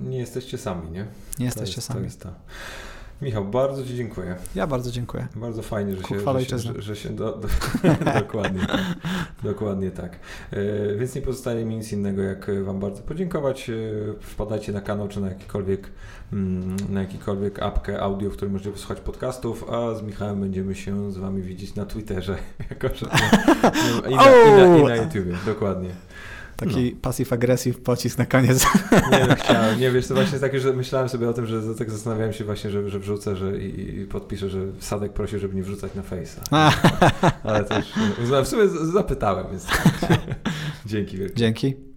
Speaker 1: Nie jesteście sami, nie?
Speaker 2: Nie jesteście
Speaker 1: jest,
Speaker 2: sami.
Speaker 1: Michał, bardzo Ci dziękuję.
Speaker 2: Ja bardzo dziękuję.
Speaker 1: Bardzo fajnie, że się, że się, że, że się do, do, dokładnie, tak, dokładnie tak. E, więc nie pozostaje mi nic innego, jak Wam bardzo podziękować. E, wpadajcie na kanał, czy na jakikolwiek, mm, na jakikolwiek apkę audio, w którym możecie wysłuchać podcastów, a z Michałem będziemy się z Wami widzieć na Twitterze, jako że i, na, i, na, i na YouTubie, dokładnie.
Speaker 2: Taki no. passive-aggressive pocisk na koniec.
Speaker 1: Nie no, chciałem. Nie, wiesz, to właśnie jest takie, że myślałem sobie o tym, że tak zastanawiałem się właśnie, że, że wrzucę że i, i podpiszę, że Sadek prosi, żeby nie wrzucać na Face'a. Ale też w sumie zapytałem, więc dzięki wielkie.
Speaker 2: Dzięki.